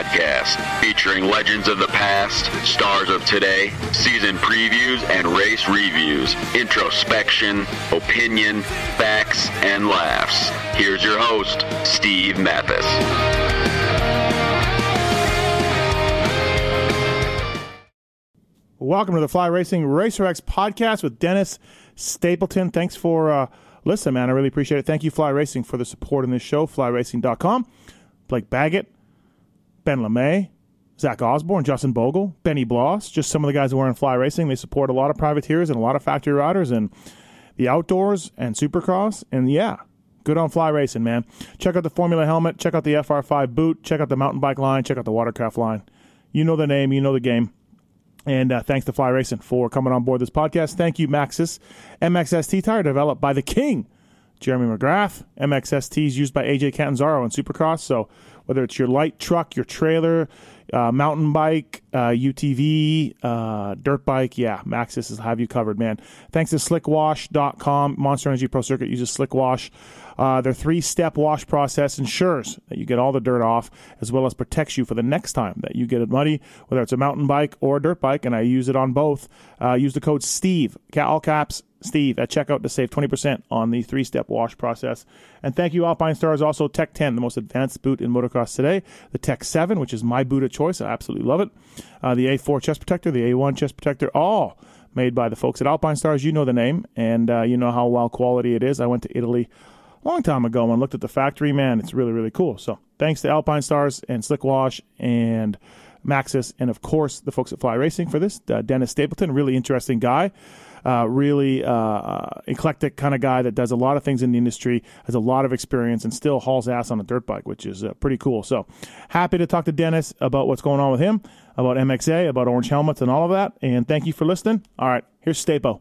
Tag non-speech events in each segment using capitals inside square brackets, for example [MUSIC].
Podcast, featuring legends of the past, stars of today, season previews and race reviews, introspection, opinion, facts, and laughs. Here's your host, Steve Matthes. Welcome to the Fly Racing Racer X podcast with Dennis Stapleton. Thanks for uh, listening, man. I really appreciate it. Thank you, Fly Racing, for the support in this show. FlyRacing.com. Blake Baggett, Ben LaMay, Zach Osborne, Justin Bogle, Benny Bloss, just some of the guys who are in Fly Racing. They support a lot of privateers and a lot of factory riders and the outdoors and supercross. And yeah, good on Fly Racing, man. Check out the Formula helmet, check out the FR5 boot, check out the mountain bike line, check out the watercraft line. You know the name, you know the game. And uh, thanks to Fly Racing for coming on board this podcast. Thank you, Maxxis MXST tire developed by the King, Jeremy McGrath. MXST is used by AJ Catanzaro in Supercross. So whether it's your light truck, your trailer, uh, mountain bike, uh, UTV, uh, dirt bike, yeah, Maxxis is have you covered, man. Thanks to slickwash.com. Monster Energy Pro Circuit uses Slickwash. Uh, their three step wash process ensures that you get all the dirt off as well as protects you for the next time that you get it muddy, whether it's a mountain bike or a dirt bike. And I use it on both. Uh, use the code STEVE, all caps, Steve, at checkout to save 20% on the three step wash process. And thank you, Alpine Stars. Also, Tech 10, the most advanced boot in motocross today. The Tech 7, which is my boot of choice. I absolutely love it. Uh, the A4 chest protector, the A1 chest protector, all made by the folks at Alpine Stars. You know the name, and uh, you know how well quality it is. I went to Italy a long time ago and looked at the factory. Man, it's really, really cool. So thanks to Alpine Stars and Slick Wash and Maxxis, and of course the folks at Fly Racing for this. Uh, Dennis Stapleton, really interesting guy. Uh, really uh, eclectic kind of guy that does a lot of things in the industry, has a lot of experience, and still hauls ass on a dirt bike, which is uh, pretty cool. So happy to talk to Dennis about what's going on with him, about MXA, about orange helmets, and all of that. And thank you for listening. All right, here's Stapo.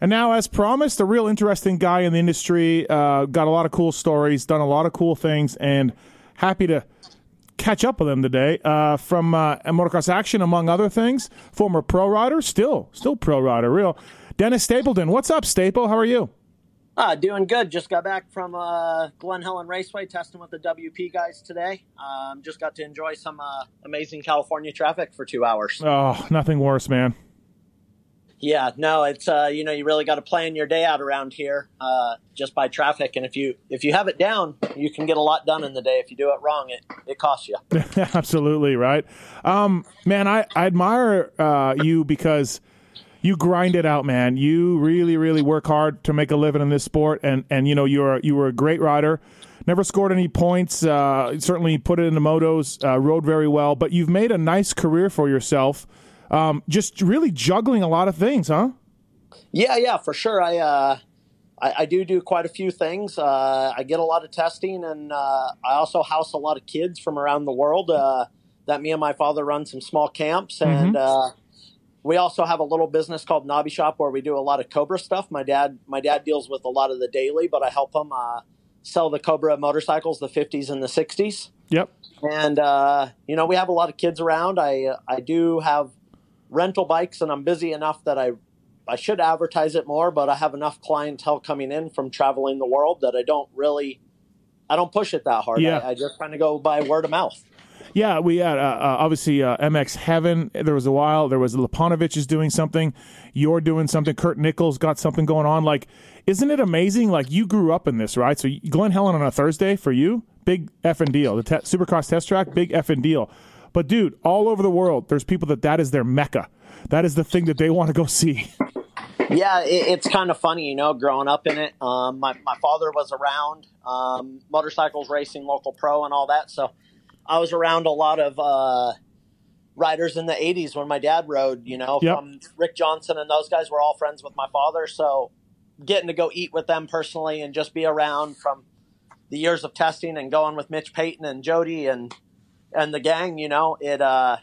And now, as promised, a real interesting guy in the industry. Uh, got a lot of cool stories, done a lot of cool things, and happy to catch up with him today uh, from uh, Motocross Action, among other things. Former pro rider, still, still pro rider, real. Dennis Stapleton. What's up, Staple? How are you? Uh, doing good. Just got back from uh, Glen Helen Raceway testing with the WP guys today. Um, just got to enjoy some uh, amazing California traffic for two hours. Oh, nothing worse, man. Yeah, no, it's uh, you know you really got to plan your day out around here uh, just by traffic, and if you if you have it down, you can get a lot done in the day. If you do it wrong, it it costs you. [LAUGHS] Absolutely right, um, man. I, I admire uh, you because you grind it out, man. You really really work hard to make a living in this sport, and and you know you're you were a great rider. Never scored any points. Uh, certainly put it in the motos. Uh, rode very well, but you've made a nice career for yourself um, just really juggling a lot of things, huh? Yeah, yeah, for sure. I, uh, I, I, do do quite a few things. Uh, I get a lot of testing, and uh, I also house a lot of kids from around the world. Uh, that me and my father run some small camps, and Mm-hmm. uh, we also have a little business called Nobby Shop where we do a lot of Cobra stuff. My dad, my dad deals with a lot of the daily, but I help him uh, sell the Cobra motorcycles, the 50s and the 60s. Yep. And uh, you know, we have a lot of kids around. I I do have rental bikes, and I'm busy enough that I I should advertise it more, but I have enough clientele coming in from traveling the world that I don't really I don't push it that hard. Yeah. I, I just kind of go by word of mouth. Yeah, we had uh, uh, obviously uh, MX Heaven. There was a while. There was Lipanovich is doing something. You're doing something. Kurt Nichols got something going on. Like, isn't it amazing? Like, you grew up in this, right? So Glen Helen on a Thursday for you, big effing deal. The te- Supercross test track, big effing deal. But dude, all over the world, there's people that that is their mecca. That is the thing that they want to go see. Yeah, it, it's kind of funny, you know, growing up in it. Um, my, my father was around um, motorcycles racing, local pro, and all that. So I was around a lot of uh, riders in the 80s when my dad rode, you know, Yep. from Rick Johnson and those guys were all friends with my father. So getting to go eat with them personally and just be around from the years of testing and going with Mitch Payton and Jody and and the gang, you know, it uh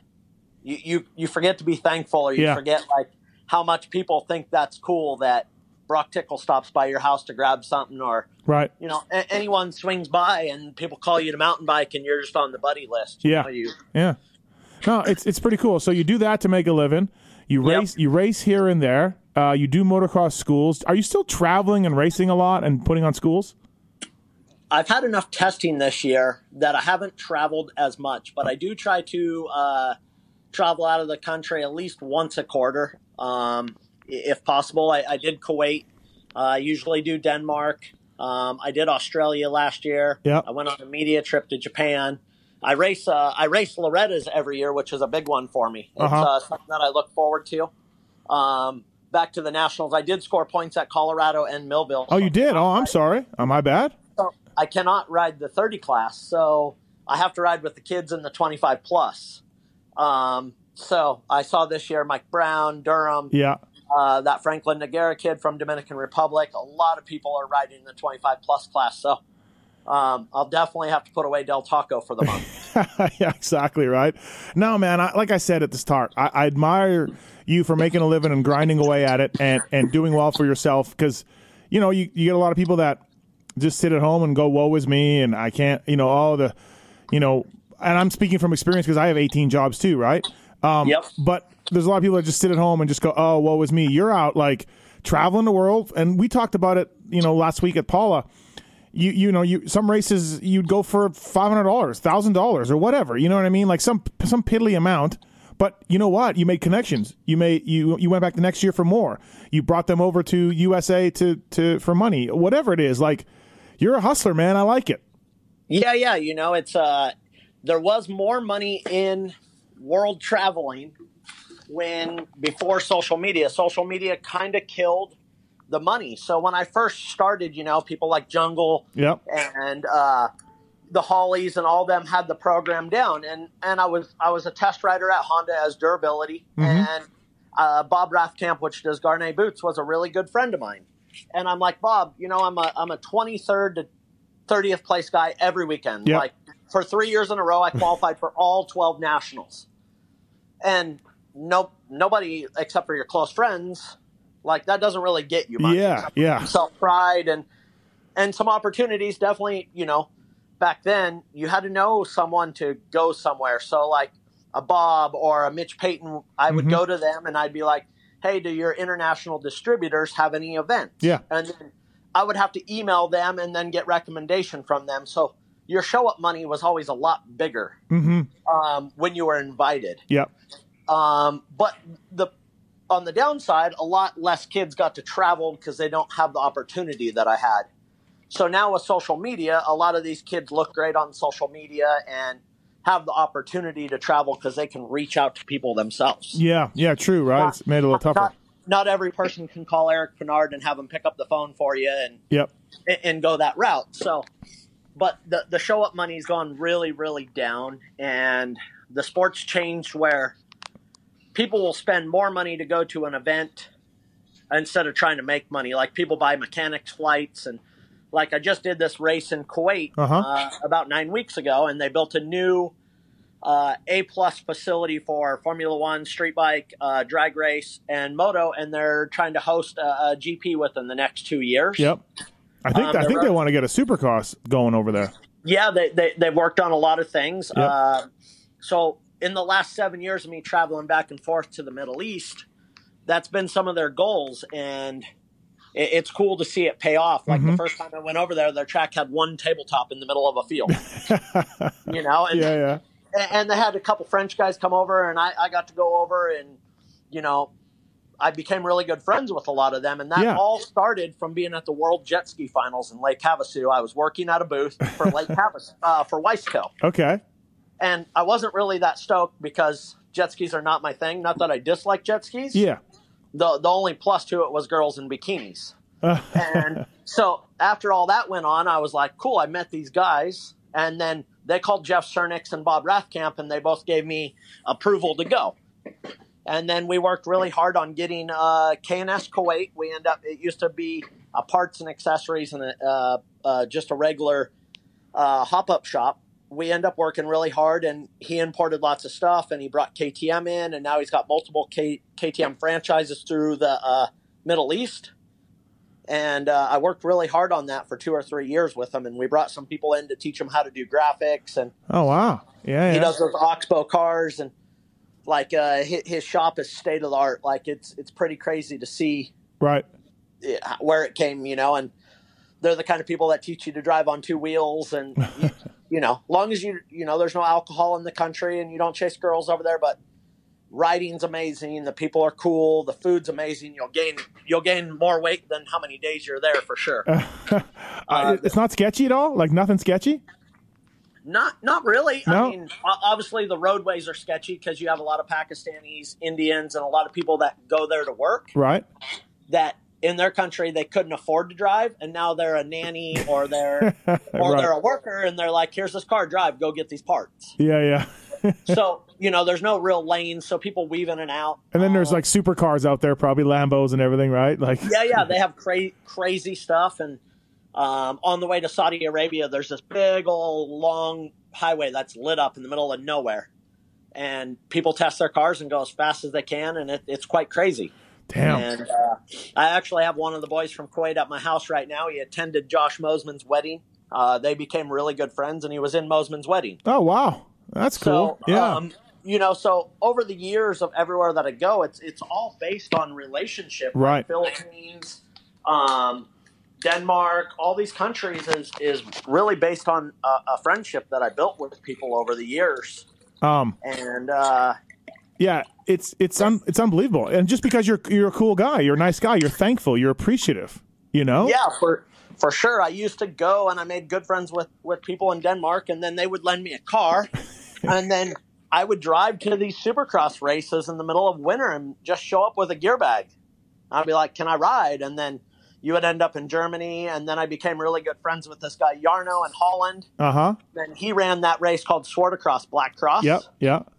you you, you forget to be thankful or you Yeah. forget like how much people think that's cool that Broc Tickle stops by your house to grab something or Right. you know a- anyone swings by and people call you to mountain bike and you're just on the buddy list. you Yeah. know, you, Yeah. No, it's it's pretty cool. So you do that to make a living. You Yep. race you race here and there. Uh, you do motocross schools. Are you still traveling and racing a lot and putting on schools? I've had enough testing this year that I haven't traveled as much, but I do try to uh, travel out of the country at least once a quarter, um, if possible. I, I did Kuwait. Uh, I usually do Denmark. Um, I did Australia last year. Yep. I went on a media trip to Japan. I race. Uh, I race Loretta's every year, which is a big one for me. It's Uh-huh. uh, something that I look forward to. Um, back to the nationals, I did score points at Colorado and Millville. Oh, you did. Oh, I'm sorry. Am I bad? I cannot ride the 30 class, so I have to ride with the kids in the 25 plus. Um, so I saw this year Mike Brown, Durham, Yeah. uh, that Franklin Nagara kid from Dominican Republic. A lot of people are riding the 25 plus class, so um, I'll definitely have to put away Del Taco for the month. [LAUGHS] yeah, exactly right. No, man. I, like I said at the start, I, I admire you for making a living and grinding away at it and and doing well for yourself because you know you, you get a lot of people that just sit at home and go, "Woe is me," and I can't, you know, all the, you know, and I'm speaking from experience because I have 18 jobs too, right? Um, Yep. But there's a lot of people that just sit at home and just go, "Oh, woe is me." You're out like traveling the world, and we talked about it, you know, last week at Pala you you know you some races you'd go for five hundred dollars, thousand dollars, or whatever. You know what I mean? Like some some piddly amount. But you know what? You made connections. You made you you went back the next year for more. You brought them over to USA to to for money. Whatever it is, like you're a hustler, man. I like it. Yeah, yeah. You know, it's uh, there was more money in world traveling when before social media. Social media kind of killed the money. So when I first started, you know, people like Jungle Yep. and uh, the Hollies and all them had the program down, and and I was I was a test rider at Honda as durability, and uh, Bob Rathkamp, which does Gaerne boots, was a really good friend of mine, and I'm like Bob, you know, I'm a I'm a 23rd to 30th place guy every weekend, Yep. like for three years in a row, I [LAUGHS] qualified for all 12 nationals, and no nobody except for your close friends, like that doesn't really get you much Yeah, yeah. self pride and and some opportunities. Definitely, you know, back then you had to know someone to go somewhere. So like a Bob or a Mitch Payton, I would Mhm. go to them and I'd be like, "Hey, do your international distributors have any events?" Yeah. and then I would have to email them and then get recommendation from them. So your show up money was always a lot bigger Mm-hmm. um, when you were invited. Yep. Um, but the on the downside, a lot less kids got to travel because they don't have the opportunity that I had. So now with social media, a lot of these kids look great on social media and have the opportunity to travel because they can reach out to people themselves. Yeah. Yeah. True. Right. It's made it a little tougher. Not, not every person can call Eric Peronnard and have him pick up the phone for you and Yep. and- and go that route. So, but the the show up money's gone really, really down, and the sport's changed where people will spend more money to go to an event instead of trying to make money. Like people buy mechanics flights, and like I just did this race in Kuwait Uh-huh. uh, about nine weeks ago, and they built a new. Uh, a plus facility for Formula One, street bike, uh, drag race, and moto, and they're trying to host a, a GP within the next two years. Yep. I think Um, I think they want to get a supercross going over there. Yeah, they, they, they've worked on a lot of things. Yep. Uh, so, in the last seven years of me traveling back and forth to the Middle East, that's been some of their goals. And it's cool to see it pay off. Like Mm-hmm. the first time I went over there, their track had one tabletop in the middle of a field. [LAUGHS] you know? And, Yeah. Yeah. and they had a couple French guys come over, and I, I got to go over and, you know, I became really good friends with a lot of them, and that Yeah. all started from being at the World Jet Ski Finals in Lake Havasu. I was working at a booth for Lake [LAUGHS] Havasu uh, for Wiseco, Okay. and I wasn't really that stoked because jet skis are not my thing. Not that I dislike jet skis, Yeah. The the only plus to it was girls in bikinis. [LAUGHS] and so after all that went on, I was like, cool, I met these guys. And then they called Jeff Cernix and Bob Rathkamp, and they both gave me approval to go. And then we worked really hard on getting uh, K&S Kuwait. We end up, it used to be a parts and accessories and a, uh, uh, just a regular uh, hop up shop. We end up working really hard, and he imported lots of stuff, and he brought KTM in, and now he's got multiple K- KTM franchises through the uh, Middle East and uh, I worked really hard on that for two or three years with him. And we brought some people in to teach him how to do graphics. And oh wow, yeah, he yeah. does those Oxbow cars, and like uh, his, his shop is state of the art. Like it's it's pretty crazy to see right. where it came, you know. And they're the kind of people that teach you to drive on two wheels, and [LAUGHS] you, know, long as you you know, there's no alcohol in the country, and you don't chase girls over there, but riding's amazing the people are cool the food's amazing you'll gain you'll gain more weight than how many days you're there for sure [LAUGHS] Uh, it's not sketchy at all. Like nothing sketchy. not not really No? i mean obviously the roadways are sketchy because you have a lot of pakistanis indians and a lot of people that go there to work Right. that in their country they couldn't afford to drive and now they're a nanny or they're [LAUGHS] or Right. they're a worker and they're like here's this car drive go get these parts Yeah, yeah. [LAUGHS] so you know there's no real lanes so people weave in and out And then there's Uh, like supercars out there, probably Lambos and everything, right? Like yeah, yeah, they have [LAUGHS] cra- crazy stuff. And um, on the way to Saudi Arabia, there's this big old long highway that's lit up in the middle of nowhere, and people test their cars and go as fast as they can, and it, it's quite crazy. Damn. And uh, I actually have one of the boys from Kuwait at my house right now. He attended Josh Mosiman's wedding. Uh, they became really good friends, and he was in Mosiman's wedding. Oh wow, that's cool. So, yeah. um, you know, so over the years of everywhere that I go, it's it's all based on relationship. Like Right. Philippines, um, Denmark, all these countries is is really based on a, a friendship that I built with people over the years. um. And uh, Yeah. It's it's un, it's unbelievable. And just because you're you're a cool guy, you're a nice guy, you're thankful, you're appreciative. You know. yeah, for for sure, I used to go and I made good friends with with people in Denmark, and then they would lend me a car, [LAUGHS] and then. I would drive to these supercross races in the middle of winter and just show up with a gear bag. I'd be like, "Can I ride?" And then you would end up in Germany, and then I became really good friends with this guy Yarno in Holland. Uh huh. Then he ran that race called Zwarte Cross Black Cross. Yep. Yep.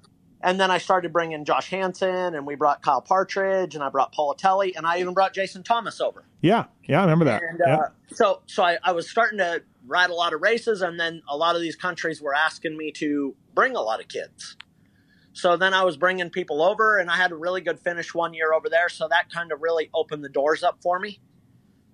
And then I started bringing Josh Hansen, and we brought Kyle Partridge, and I brought Politelli, and I even brought Jason Thomas over. Yeah. Yeah. I remember that. And yeah. uh, so, so I, I was starting to ride a lot of races, and then a lot of these countries were asking me to bring a lot of kids. So then I was bringing people over, and I had a really good finish one year over there. So that kind of really opened the doors up for me.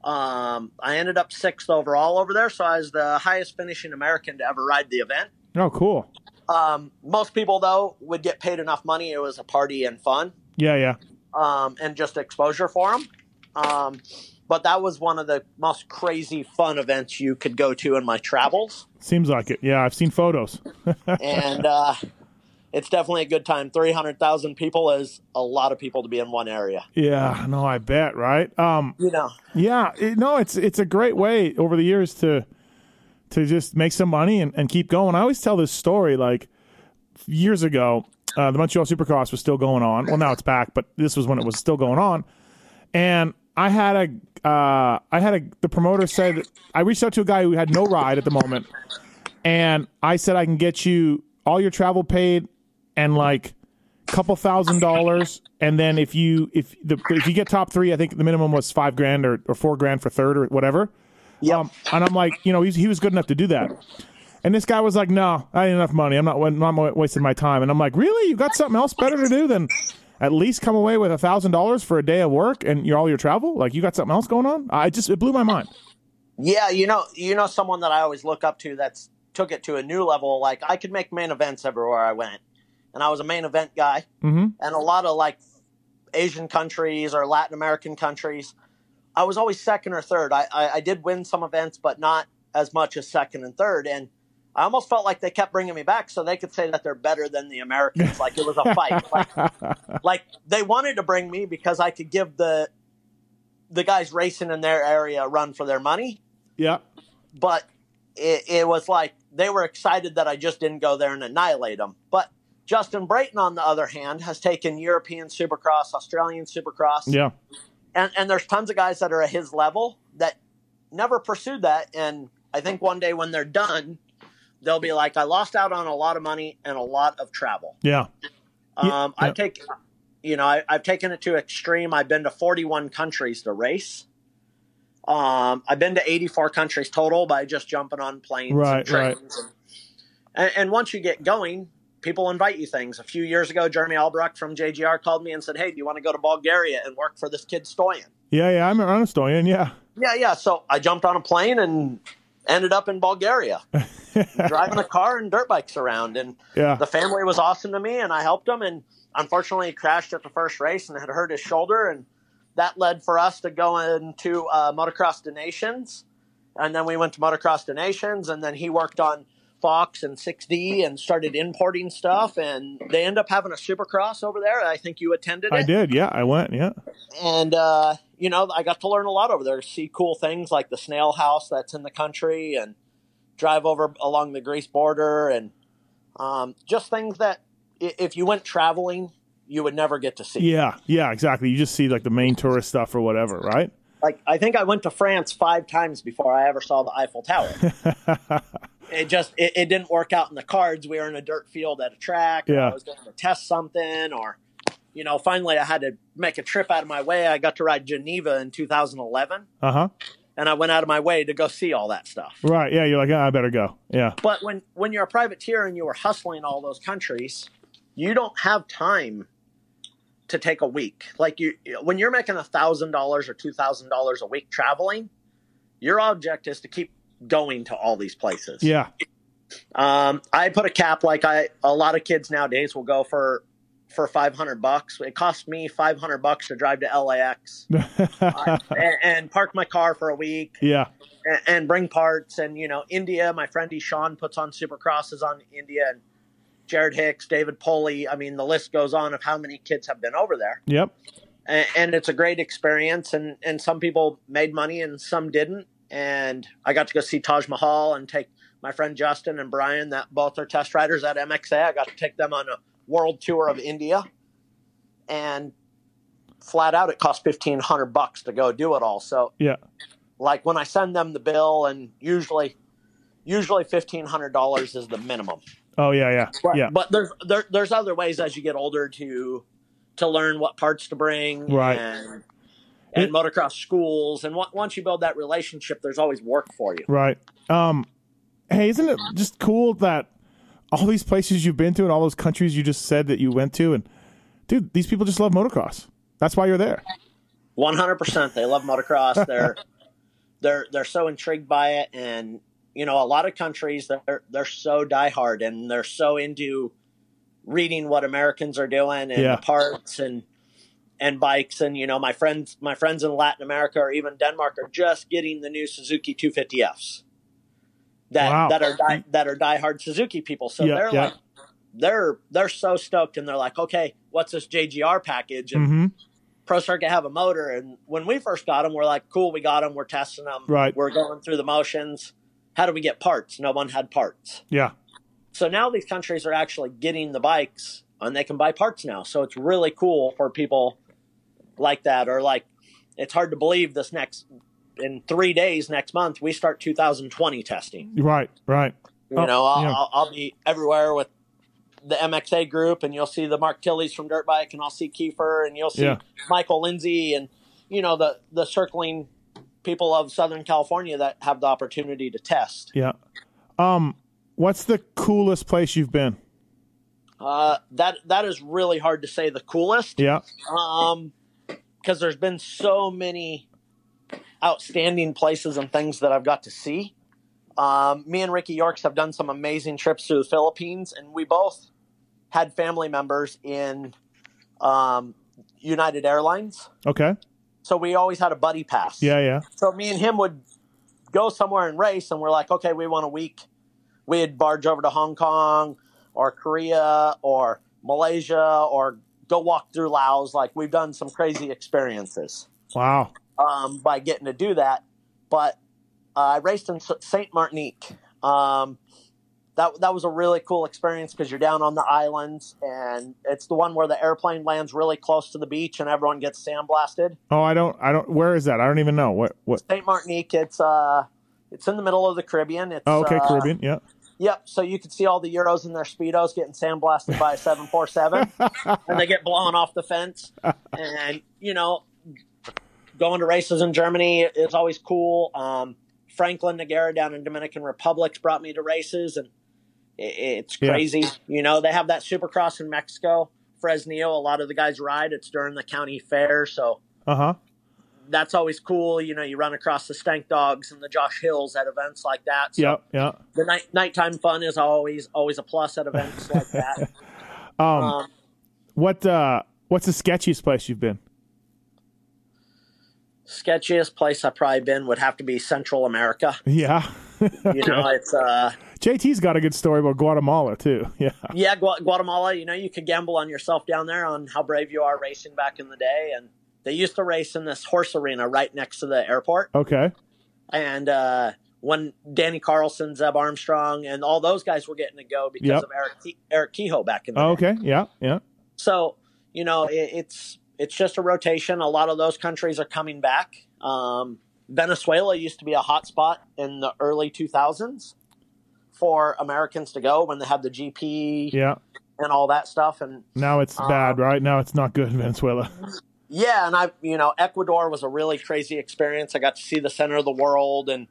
Um, I ended up sixth overall over there, so I was the highest finishing American to ever ride the event. oh, cool. Um, most people, though, would get paid enough money. It was a party and fun Yeah. Yeah. um, and just exposure for them. Um, but that was one of the most crazy fun events you could go to in my travels, Seems like it. Yeah. I've seen photos. [LAUGHS] and uh, it's definitely a good time. Three hundred thousand people is a lot of people to be in one area. yeah. No, I bet. Right. Um. You know, Yeah, it, no, it's it's a great way over the years to to just make some money and, and keep going. I always tell this story like years ago, uh, the Montreal Supercross was still going on. Well, now it's back, but this was when it was still going on. And I had a uh, I had a the promoter said I reached out to a guy who had no ride at the moment, and I said I can get you all your travel paid and like a couple thousand dollars and then if you if the if you get top three i think the minimum was five grand or, or four grand for third or whatever Yep. um, and i'm like you know he's, he was good enough to do that. And this guy was like no i ain't enough money. I'm not, I'm not wasting my time. And i'm like really? You got something else better to do than at least come away with a thousand dollars for a day of work and your all your travel? Like you got something else going on? I just it blew my mind. Yeah, you know, you know, someone that I always look up to that's took it to a new level. Like I could make main events everywhere I went, and I was a main event guy. mm-hmm. and a lot of like Asian countries or Latin American countries, I was always second or third. I, I, I did win some events, but not as much as second and third. And I almost felt like they kept bringing me back so they could say that they're better than the Americans. like it was a fight. [LAUGHS] like, like they wanted to bring me because I could give the the guys racing in their area a run for their money. yeah But it, it was like they were excited that I just didn't go there and annihilate them. But Justin Brayton, on the other hand, has taken European Supercross, Australian Supercross, Yeah. And and there's tons of guys that are at his level that never pursued that. And I think one day when they're done, they'll be like, I lost out on a lot of money and a lot of travel. Yeah. Um, yeah. I take, you know, I, I've taken it to extreme. I've been to 41 countries to race. Um, I've been to 84 countries total by just jumping on planes Right, and trains. And, and, and once you get going, people invite you things. A few years ago, Jeremy Albrecht from JGR called me and said, "Hey, do you want to go to Bulgaria and work for this kid Stoyan?" Yeah. Yeah. I'm an Stoyan. Yeah. Yeah, yeah. So I jumped on a plane and ended up in Bulgaria, [LAUGHS] driving a car and dirt bikes around. And Yeah. the family was awesome to me, and I helped him. And unfortunately, he crashed at the first race and had hurt his shoulder, and that led for us to go into uh, Motocross of Nations, and then we went to Motocross of Nations, and then he worked on Fox and 6D and started importing stuff, and they end up having a Supercross over there. I think you attended it I did. Yeah. I went. Yeah. and uh, you know i got to learn a lot over there see cool things like the snail house that's in the country and drive over along the greece border and um, just things that if you went traveling you would never get to see Yeah. Yeah. Exactly. You just see like the main tourist stuff or whatever, right? like i think i went to france five times before i ever saw the eiffel tower [LAUGHS] it just it, it didn't work out in the cards we were in a dirt field at a track Yeah. i was going to test something or you know finally i had to make a trip out of my way i got to ride geneva in 2011 Uh huh. and I went out of my way to go see all that stuff. Right. Yeah. You're like, ah, I better go. Yeah. But when when you're a privateer and you were hustling all those countries, you don't have time to take a week. Like you when you're making a thousand dollars or two thousand dollars a week traveling, your object is to keep going to all these places. Yeah. Um, I put a cap like I a lot of kids nowadays will go for for 500 bucks. It cost me 500 bucks to drive to LAX [LAUGHS] and, and park my car for a week yeah. and, and bring parts. And you know, India, my friend Ishan puts on supercrosses on India, and Jared Hicks, David Poley. I mean, the list goes on of how many kids have been over there, Yep. and, and it's a great experience. And and some people made money and some didn't. And I got to go see Taj Mahal and take my friend Justin and Brian, that both are test riders at MXA. I got to take them on a world tour of India, and flat out, it cost fifteen hundred bucks to go do it all. So Yeah. like when I send them the bill, and usually, usually fifteen hundred dollars is the minimum. Oh yeah. Yeah. But, Yeah. but there's there, there's other ways as you get older to to learn what parts to bring, Right. And, and It- motocross schools, and on- once you build that relationship, there's always work for you. Right. Um, hey, isn't it just cool that all these places you've been to and all those countries you just said that you went to, and dude, these people just love motocross. That's why you're there. One hundred percent, they love motocross. [LAUGHS] They're they're they're so intrigued by it, and you know, a lot of countries they're they're so diehard and they're so into reading what Americans are doing and Yeah. the parts and and bikes and you know my friends my friends in Latin America or even Denmark are just getting the new Suzuki 250Fs that Wow. that are die, that are diehard Suzuki people. So Yeah, they're yeah. like they're they're so stoked and they're like, okay, what's this JGR package? And hmm Pro Circuit have a motor, and when we first got them, we're like, cool, we got them, we're testing them, Right. We're going through the motions. How do we get parts? No one had parts. Yeah. So now these countries are actually getting the bikes, and they can buy parts now. So it's really cool for people like that, or like, it's hard to believe this next in three days next month we start 2020 testing. Right. Right. You Oh, know, I'll, yeah. I'll, I'll be everywhere with the MXA group, and you'll see the Mark Tilleys from Dirt Bike, and I'll see Keefer, and you'll see Yeah. Michael Lindsay, and you know the the circling people of Southern California that have the opportunity to test. Yeah. Um, what's the coolest place you've been? Uh, that that is really hard to say the coolest, Yeah. um, because there's been so many outstanding places and things that I've got to see. Um, me and Ricky Yorks have done some amazing trips to the Philippines, and we both had family members in um, United Airlines. Okay. So we always had a buddy pass. Yeah. Yeah. So me and him would go somewhere and race, and we're like, okay, we want a week. We'd barge over to Hong Kong or Korea or Malaysia or go walk through Laos. Like we've done some crazy experiences Wow. um, by getting to do that. But uh, I raced in Saint Martinique, um, that that was a really cool experience because you're down on the islands, and it's the one where the airplane lands really close to the beach, and everyone gets sandblasted. Oh, I don't. I don't. Where is that? I don't even know. What? What? Saint Martinique. It's uh, it's in the middle of the Caribbean. It's Oh, okay, uh, Caribbean. Yeah. Yep. So you can see all the Euros in their speedos getting sandblasted by a [LAUGHS] seven four seven, and they get blown off the fence. And you know, going to races in Germany is always cool. Um, Franklin Nagara down in Dominican Republic's brought me to races, and i it's Yeah. crazy. You know, they have that Supercross in Mexico, Fresnillo. A lot of the guys ride. It's during the county fair, so Uh huh. That's always cool. You know, you run across the Stank Dogs and the Josh Hills at events like that. So Yeah. Yeah. the night nighttime fun is always always a plus at events like [LAUGHS] that. Um. Um, What? Uh. What's the sketchiest place you've been? sketchiest place I've probably been would have to be Central America. Yeah. You know, [LAUGHS] it's uh JT's got a good story about Guatemala too. [LAUGHS] Yeah. yeah, Gua- Guatemala. You know, you could gamble on yourself down there on how brave you are racing back in the day, and they used to race in this horse arena right next to the airport. Okay. And uh, when Danny Carlson, Zeb Armstrong, and all those guys were getting to go because Yep. of Eric Ke- Eric Kehoe back in the Oh, day. okay. Yeah. Yeah. So you know, it, it's it's just a rotation. A lot of those countries are coming back. Um, Venezuela used to be a hot spot in the early 2000s for Americans to go when they had the GP Yeah. and all that stuff. And Now it's bad, right? Now it's not good in Venezuela. [LAUGHS] yeah, and I, you know, Ecuador was a really crazy experience. I got to see the center of the world, and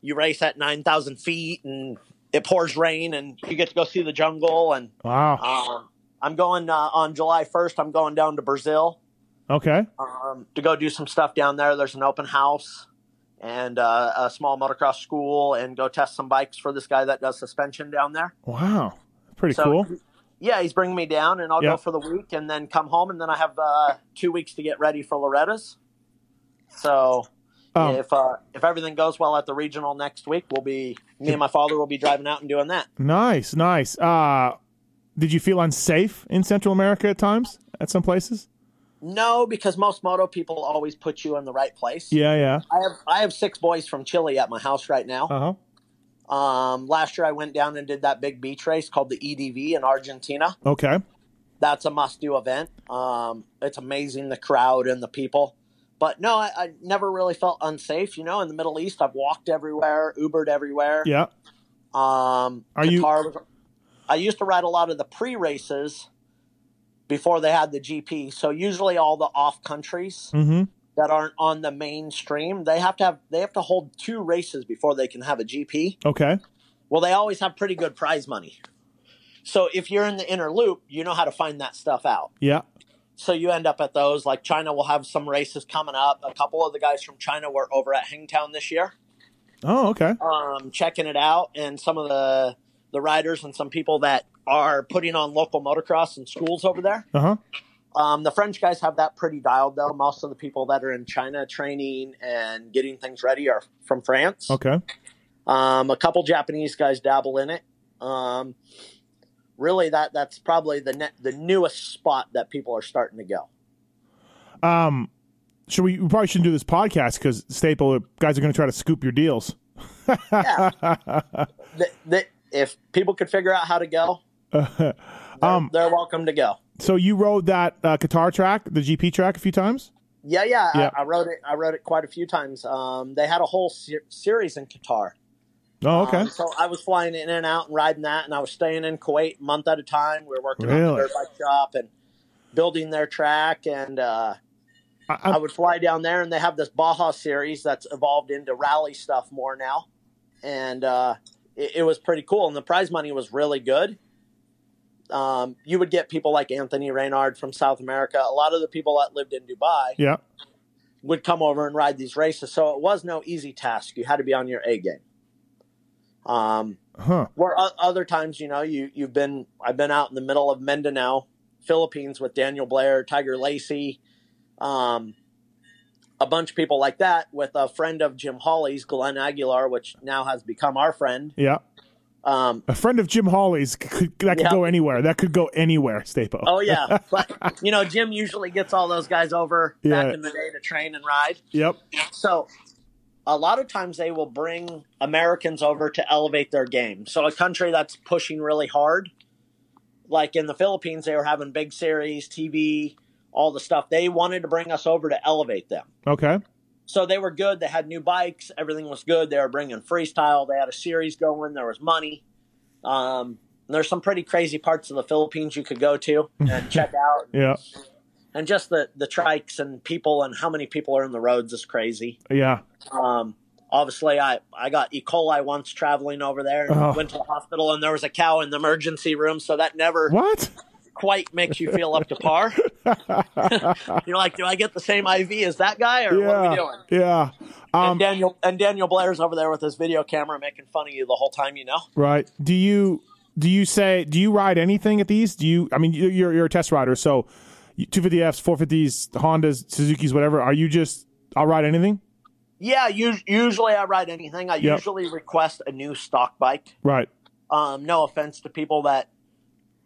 you race at 9,000 feet, and it pours rain, and you get to go see the jungle. And Wow. um, I'm going uh, on July 1st. I'm going down to Brazil. Okay. um, to go do some stuff down there. There's an open house and uh, a small motocross school, and go test some bikes for this guy that does suspension down there. Wow. Pretty So, cool. Yeah, he's bringing me down, and I'll Yep. go for the week, and then come home, and then I have uh, two weeks to get ready for Loretta's. So. Um, if uh, if everything goes well at the regional next week, we'll be me and my father will be driving out and doing that. Nice. Nice. Uh, did you feel unsafe in Central America at times? At some places? No, because most moto people always put you in the right place. Yeah. Yeah. I have I have six boys from Chile at my house right now. Uh huh. Um, last year I went down and did that big beach race called the EDV in Argentina. Okay. That's a must do event. Um, it's amazing the crowd and the people. But no, I, I never really felt unsafe. You know, in the Middle East, I've walked everywhere, Ubered everywhere. Yeah. Um, Are you- Qatar was- I used to ride a lot of the pre races before they had the GP. So usually all the off countries Mm-hmm. That aren't on the mainstream, they have to have they have to hold two races before they can have a GP. Okay. Well, they always have pretty good prize money. So if you're in the inner loop, you know how to find that stuff out. Yeah. So you end up at those. Like China will have some races coming up. A couple of the guys from China were over at Hangtown this year, Oh, okay. um, checking it out, and some of the the riders and some people that are putting on local motocross and schools over there. Uh huh. Um, the French guys have that pretty dialed, though. Most of the people that are in China training and getting things ready are from France. Okay. Um, a couple Japanese guys dabble in it. Um, really, that that's probably the ne- the newest spot that people are starting to go. Um, should we, we probably shouldn't do this podcast because Staple guys are going to try to scoop your deals. Yeah. [LAUGHS] the, the, if people could figure out how to go, [LAUGHS] they're, Um, they're welcome to go. So you rode that uh, Qatar track, the GP track, a few times. Yeah, yeah, Yeah. I, I wrote it. I wrote it quite a few times. Um, they had a whole ser- series in Qatar. Oh, okay. Um, so I was flying in and out and riding that, and I was staying in Kuwait a month at a time. We were working on Really? the dirt bike shop and building their track, and uh, I, I I, would fly down there, and they have this Baja series that's evolved into rally stuff more now, and uh, it, it was pretty cool. And the prize money was really good. Um, you would get people like Anthony Reynard from South America. A lot of the people that lived in Dubai yeah. would come over and ride these races, so it was no easy task. You had to be on your A game. Um, Huh. where o- other times, you know, you you've been I've been out in the middle of Mindanao, Philippines with Daniel Blair, Tiger Lacey, um, a bunch of people like that with a friend of Jim Hawley's, Glenn Aguilar, which now has become our friend. Yeah. Um, A friend of Jim Hawley's could, that could Yeah. go anywhere. That could go anywhere, Stapo. oh yeah, [LAUGHS] but you know, Jim usually gets all those guys over Yeah. back in the day to train and ride. Yep. So a lot of times they will bring Americans over to elevate their game. So a country that's pushing really hard, like in the Philippines, they were having big series, TV, all the stuff. They wanted to bring us over to elevate them. Okay. So they were good. They had new bikes. Everything was good. They were bringing freestyle. They had a series going. There was money. Um, there's some pretty crazy parts of the Philippines you could go to and [LAUGHS] check out. Yeah. And just the, the trikes and people and how many people are in the roads is crazy. Yeah. Um, obviously, I, I got E. coli once traveling over there. Oh. Went to the hospital and there was a cow in the emergency room. So that never What? Quite makes you feel up to par. [LAUGHS] You're like, do I get the same IV as that guy or what are we doing? Yeah. and Um, Daniel and Daniel Blair's over there with his video camera making fun of you the whole time. You know. right. Do you do you say do you ride anything at these? Do you? I mean, you- you're you're a test rider, so 250Fs, 450s, Hondas, Suzuki's, whatever. Are you just? I'll ride anything. Yeah. us- usually I ride anything. I Yep. usually request a new stock bike. Right. Um, no offense to people that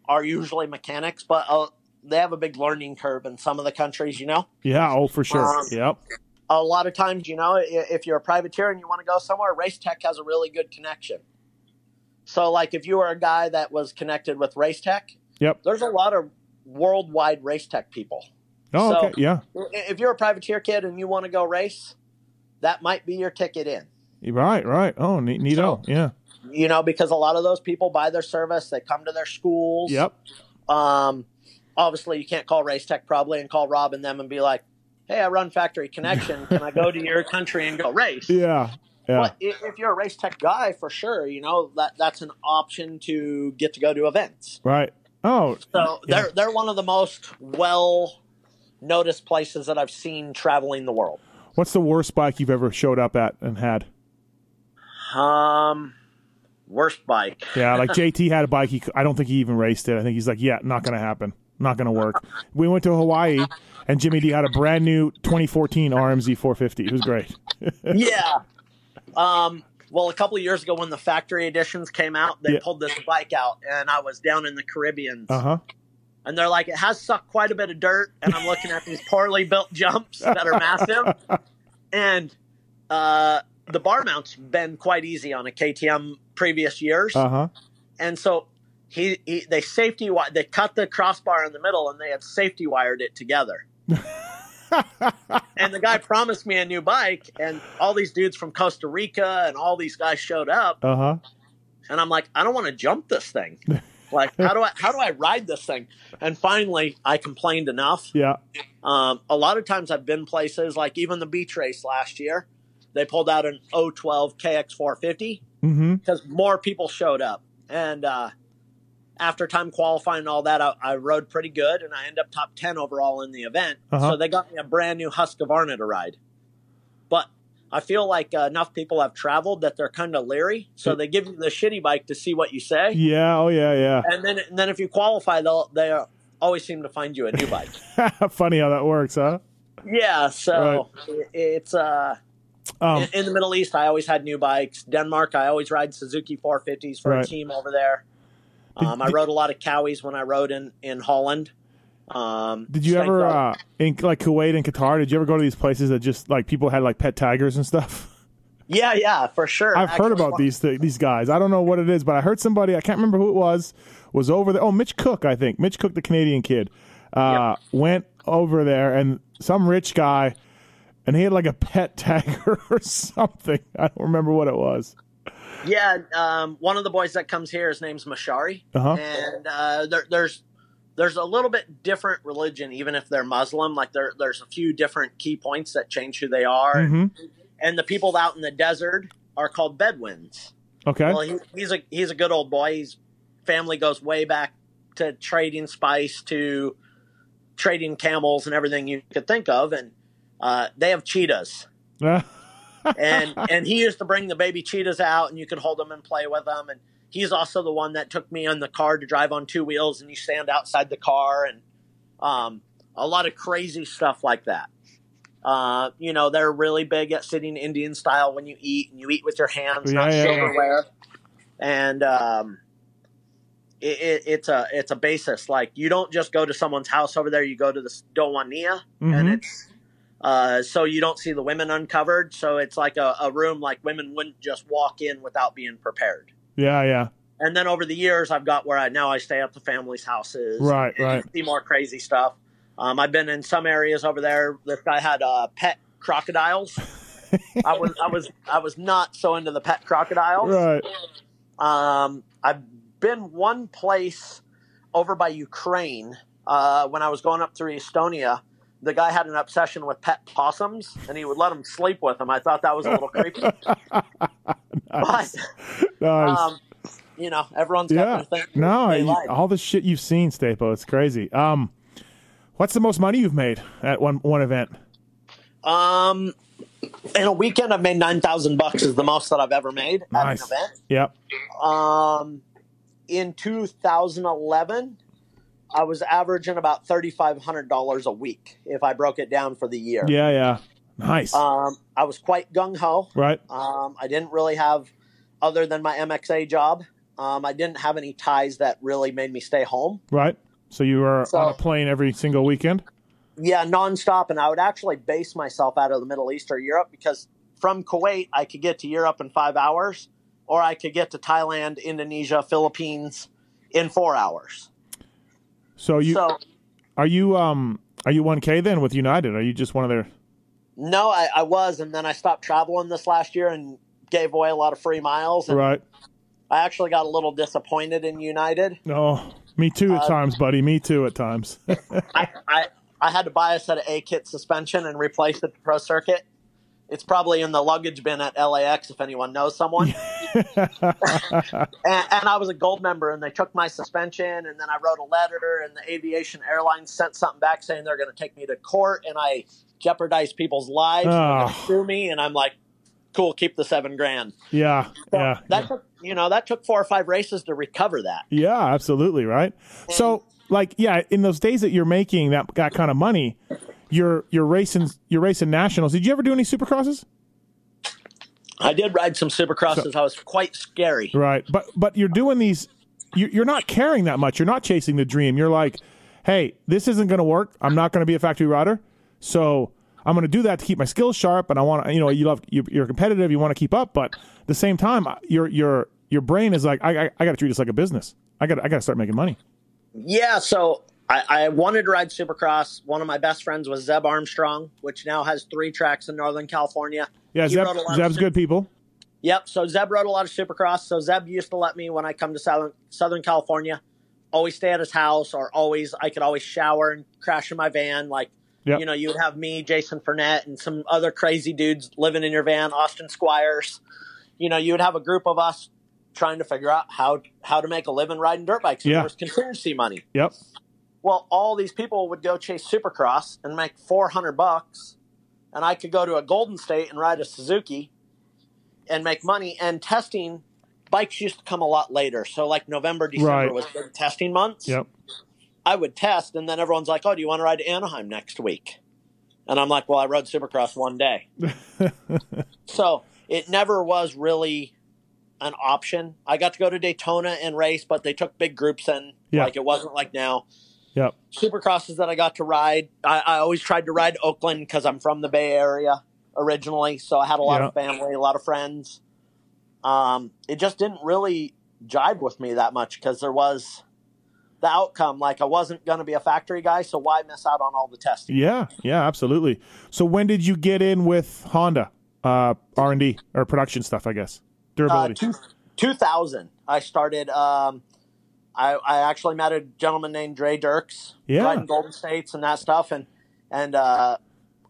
are usually mechanics, but uh, they have a big learning curve in some of the countries. You know. Yeah. Oh, for sure. Um, yep. a lot of times, you know, if you're a privateer and you want to go somewhere, Race Tech has a really good connection. So, like, if you were a guy that was connected with Race Tech, Yep. there's a lot of worldwide Race Tech people. Oh, so- okay. Yeah. If you're a privateer kid and you want to go race, that might be your ticket in. Right. Right. Oh, neat, neato. Yeah. You know, because a lot of those people buy their service, they come to their schools. Yep. Um, obviously, you can't call Race Tech probably and call Rob and them and be like, "Hey, I run Factory Connection. Can I go to your country and go race?" [LAUGHS] Yeah. Yeah. But if you're a race tech guy, for sure, you know that that's an option to get to go to events. Right. Oh, So Yeah. they're they're one of the most well noticed places that I've seen traveling the world. what's the worst bike you've ever showed up at and had? Um, worst bike. Yeah, like [LAUGHS] JT had a bike. He, I don't think he even raced it. I think he's like, yeah, not gonna happen, not gonna work. We went to Hawaii, and Jimmy D had a brand new 2014 RMZ 450. It was great. [LAUGHS] yeah. Um. Well, a couple of years ago, when the factory editions came out, they Yeah. pulled this bike out, and I was down in the Caribbean, Uh huh. and they're like, "It has sucked quite a bit of dirt," and I'm looking at these poorly built jumps that are massive, [LAUGHS] and uh, the bar mount's been quite easy on a KTM previous years, Uh huh. and so he, he they safety they cut the crossbar in the middle, and they had safety wired it together. [LAUGHS] and the guy promised me a new bike, and all these dudes from Costa Rica and all these guys showed up, Uh huh. and I'm like, I don't want to jump this thing. [LAUGHS] Like, how do I how do I ride this thing? And finally, I complained enough. Yeah. Um, a lot of times, I've been places like even the beach race last year. They pulled out an 012 KX450 Mm-hmm. because more people showed up, and uh, after time qualifying and all that, I, I rode pretty good, and I ended up top ten overall in the event. Uh-huh. So they got me a brand new Husqvarna to ride. But I feel like uh, enough people have traveled that they're kind of leery, so they give you the shitty bike to see what you say, Yeah. Oh yeah. Yeah. and then and then if you qualify, they'll they always seem to find you a new bike. [LAUGHS] Funny how that works, huh? yeah, so it- it's uh. Um, in, in the Middle East, I always had new bikes. Denmark, I always ride Suzuki 450s for Right. a team over there. Did- Um, I rode a lot of Cowies when I rode in in Holland. Um, did you ever uh, in like Kuwait and Qatar? Did you ever go to these places that just like people had like pet tigers and stuff? [LAUGHS] yeah, yeah, for sure. I've heard about these th- these guys. I don't know what it is, but I heard somebody. I can't remember who it was. Was over there. Oh, Mitch Cook, I think. Mitch Cook, the Canadian kid, uh, went over there, and some rich guy, and he had like a pet [LAUGHS] tiger or something. I don't remember what it was. Yeah, um, one of the boys that comes here, his name's Mashari, Uh-huh. and uh, there, there's there's a little bit different religion, even if they're Muslim. Like there, there's a few different key points that change who they are, hmm and the people out in the desert are called Bedouins. Okay. Well, he, he's a he's a good old boy. His family goes way back to trading spice to trading camels and everything you could think of, and uh, they have cheetahs. [LAUGHS] and and he used to bring the baby cheetahs out, and you could hold them and play with them. And he's also the one that took me on the car to drive on two wheels, and you stand outside the car, and um, a lot of crazy stuff like that. Uh, you know, they're really big at sitting Indian style when you eat, and you eat with your hands, Yeah, not yeah, yeah. silverware. And um, it, it, it's a it's a basis. Like you don't just go to someone's house over there; you go to the Dowania, and Mhm. it's Uh, so you don't see the women uncovered. So it's like a, a room like women wouldn't just walk in without being prepared. Yeah, yeah. And then over the years, I've got where I now I stay at the family's houses, Right, and right. See more crazy stuff. Um, I've been in some areas over there. This guy had uh, pet crocodiles. [LAUGHS] I was I was I was not so into the pet crocodiles. Right. Um, I've been one place over by Ukraine uh, when I was going up through Estonia. The guy had an obsession with pet possums, and he would let them sleep with him. I thought that was a little creepy, [LAUGHS] Nice. but nice. um, you know, everyone's got yeah. their thing. No, you- all the shit you've seen, Stapo, it's crazy. Um, what's the most money you've made at one one event? Um, in a weekend, I've made nine thousand bucks. Is the most that I've ever made at Nice. an event. Yep. Um, in 2011, I was averaging about thirty five hundred dollars a week if I broke it down for the year. Yeah, yeah. Nice. Um, I was quite gung ho. right. Um, I didn't really have, other than my MXA job, um, I didn't have any ties that really made me stay home. Right. So you were So- on a plane every single weekend. Yeah, nonstop, and I would actually base myself out of the Middle East or Europe because from Kuwait I could get to Europe in five hours, or I could get to Thailand, Indonesia, Philippines in four hours. So you so are you um are you one K then with United? Are you just one of their no, I, I was, and then I stopped traveling this last year and gave away a lot of free miles. And right? I actually got a little disappointed in United. No, me too at Uh, times, buddy. Me too at times. [LAUGHS] I, I I had to buy a set of A kit suspension and replace it to Pro Circuit. It's probably in the luggage bin at LAX if anyone knows someone. [LAUGHS] and, and I was a gold member, and they took my suspension, and then I wrote a letter, and the aviation airlines sent something back saying they're going to take me to court, and I jeopardized people's lives. and Oh. sue me, and I'm like, cool, keep the seven grand. yeah, So yeah, that took you know that took four or five races to recover that. yeah. Absolutely right. So like yeah, in those days that you're making that that kind of money, you're you're racing you're racing nationals. Did you ever do any supercrosses? I did ride some supercrosses. I was quite scary. Right, but but you're doing these. you- You're not caring that much. You're not chasing the dream. You're like, hey, this isn't going to work. I'm not going to be a factory rider, so I'm going to do that to keep my skills sharp. And I want to, you know, you love you, you're competitive. You want to keep up, but at the same time, your your your brain is like, I I, I got to treat this like a business. I got I got to start making money. Yeah, so I, I wanted to ride Supercross. One of my best friends was Zeb Armstrong, which now has three tracks in Northern California. Yeah, He Zeb, rode a lot of Zeb's good people. Yep. So Zeb rode a lot of Supercross. So Zeb used to let me when I come to Southern Southern California, always stay at his house, or always I could always shower and crash in my van. Like Yep. you know, you would have me, Jason Furnett, and some other crazy dudes living in your van, Austin Squires. You know, you would have a group of us trying to figure out how how to make a living riding dirt bikes. Yeah. There was contingency money. Yep. Well, all these people would go chase Supercross and make 400 bucks, and I could go to a Golden State and ride a Suzuki and make money. And testing bikes used to come a lot later. So, like November, December Right. was testing months. Yep. I would test, and then everyone's like, "Oh, do you want to ride to Anaheim next week?" And I'm like, "Well, I rode Supercross one day." [LAUGHS] so it never was really an option. I got to go to Daytona and race, but they took big groups in. Yeah. Like it wasn't like now Yep. supercrosses that I got to ride. I, I always tried to ride Oakland because I'm from the Bay Area originally, so I had a lot of family, a lot of friends. Um, it just didn't really jive with me that much because there was the outcome. Like I wasn't going to be a factory guy, so why miss out on all the testing? Yeah. Yeah. Absolutely. So when did you get in with Honda uh, R and D or production stuff? I guess Uh, durability. two, 2000, I started. Um, I, I actually met a gentleman named Dre Dirks, Yeah. riding Golden States and that stuff, and and uh,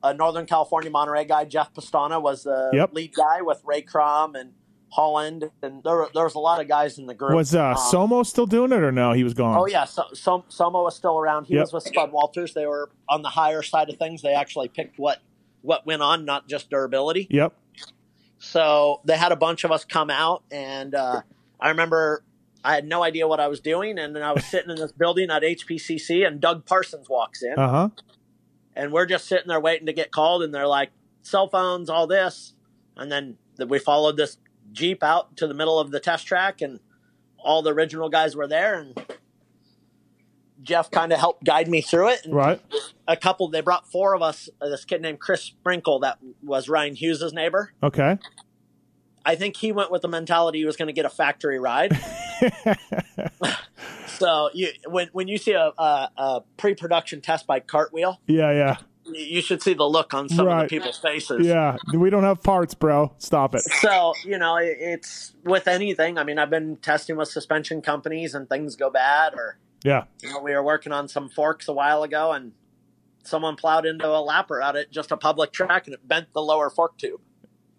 a Northern California Monterey guy, Jeff Pastana, was the Yep. lead guy with Ray Crom and Holland, and there there was a lot of guys in the group. was uh, Um, Somo still doing it or no? He was gone. Oh yeah, so, so, Somo was still around. He Yep. was with Spud Walters. They were on the higher side of things. They actually picked what what went on, not just durability. Yep. So they had a bunch of us come out, and uh, I remember I had no idea what I was doing, and then I was sitting in this building at HPCC, and Doug Parsons walks in, Uh huh. and we're just sitting there waiting to get called, and they're like, cell phones, all this, and then th- we followed this jeep out to the middle of the test track, and all the original guys were there, and Jeff kind of helped guide me through it. And Right. A couple, they brought four of us. uh, This kid named Chris Sprinkle, that was Ryan Hughes' neighbor. Okay. I think he went with the mentality he was going to get a factory ride. [LAUGHS] so you, when when you see a, a, a pre-production test bike cartwheel, Yeah, yeah. you should see the look on some of the people's faces. Yeah. We don't have parts, bro. Stop it. So you know, it- it's with anything. I mean, I've been testing with suspension companies, and things go bad. Or Yeah. you know, we were working on some forks a while ago, and someone plowed into a lapper out at just a public track, and it bent the lower fork tube.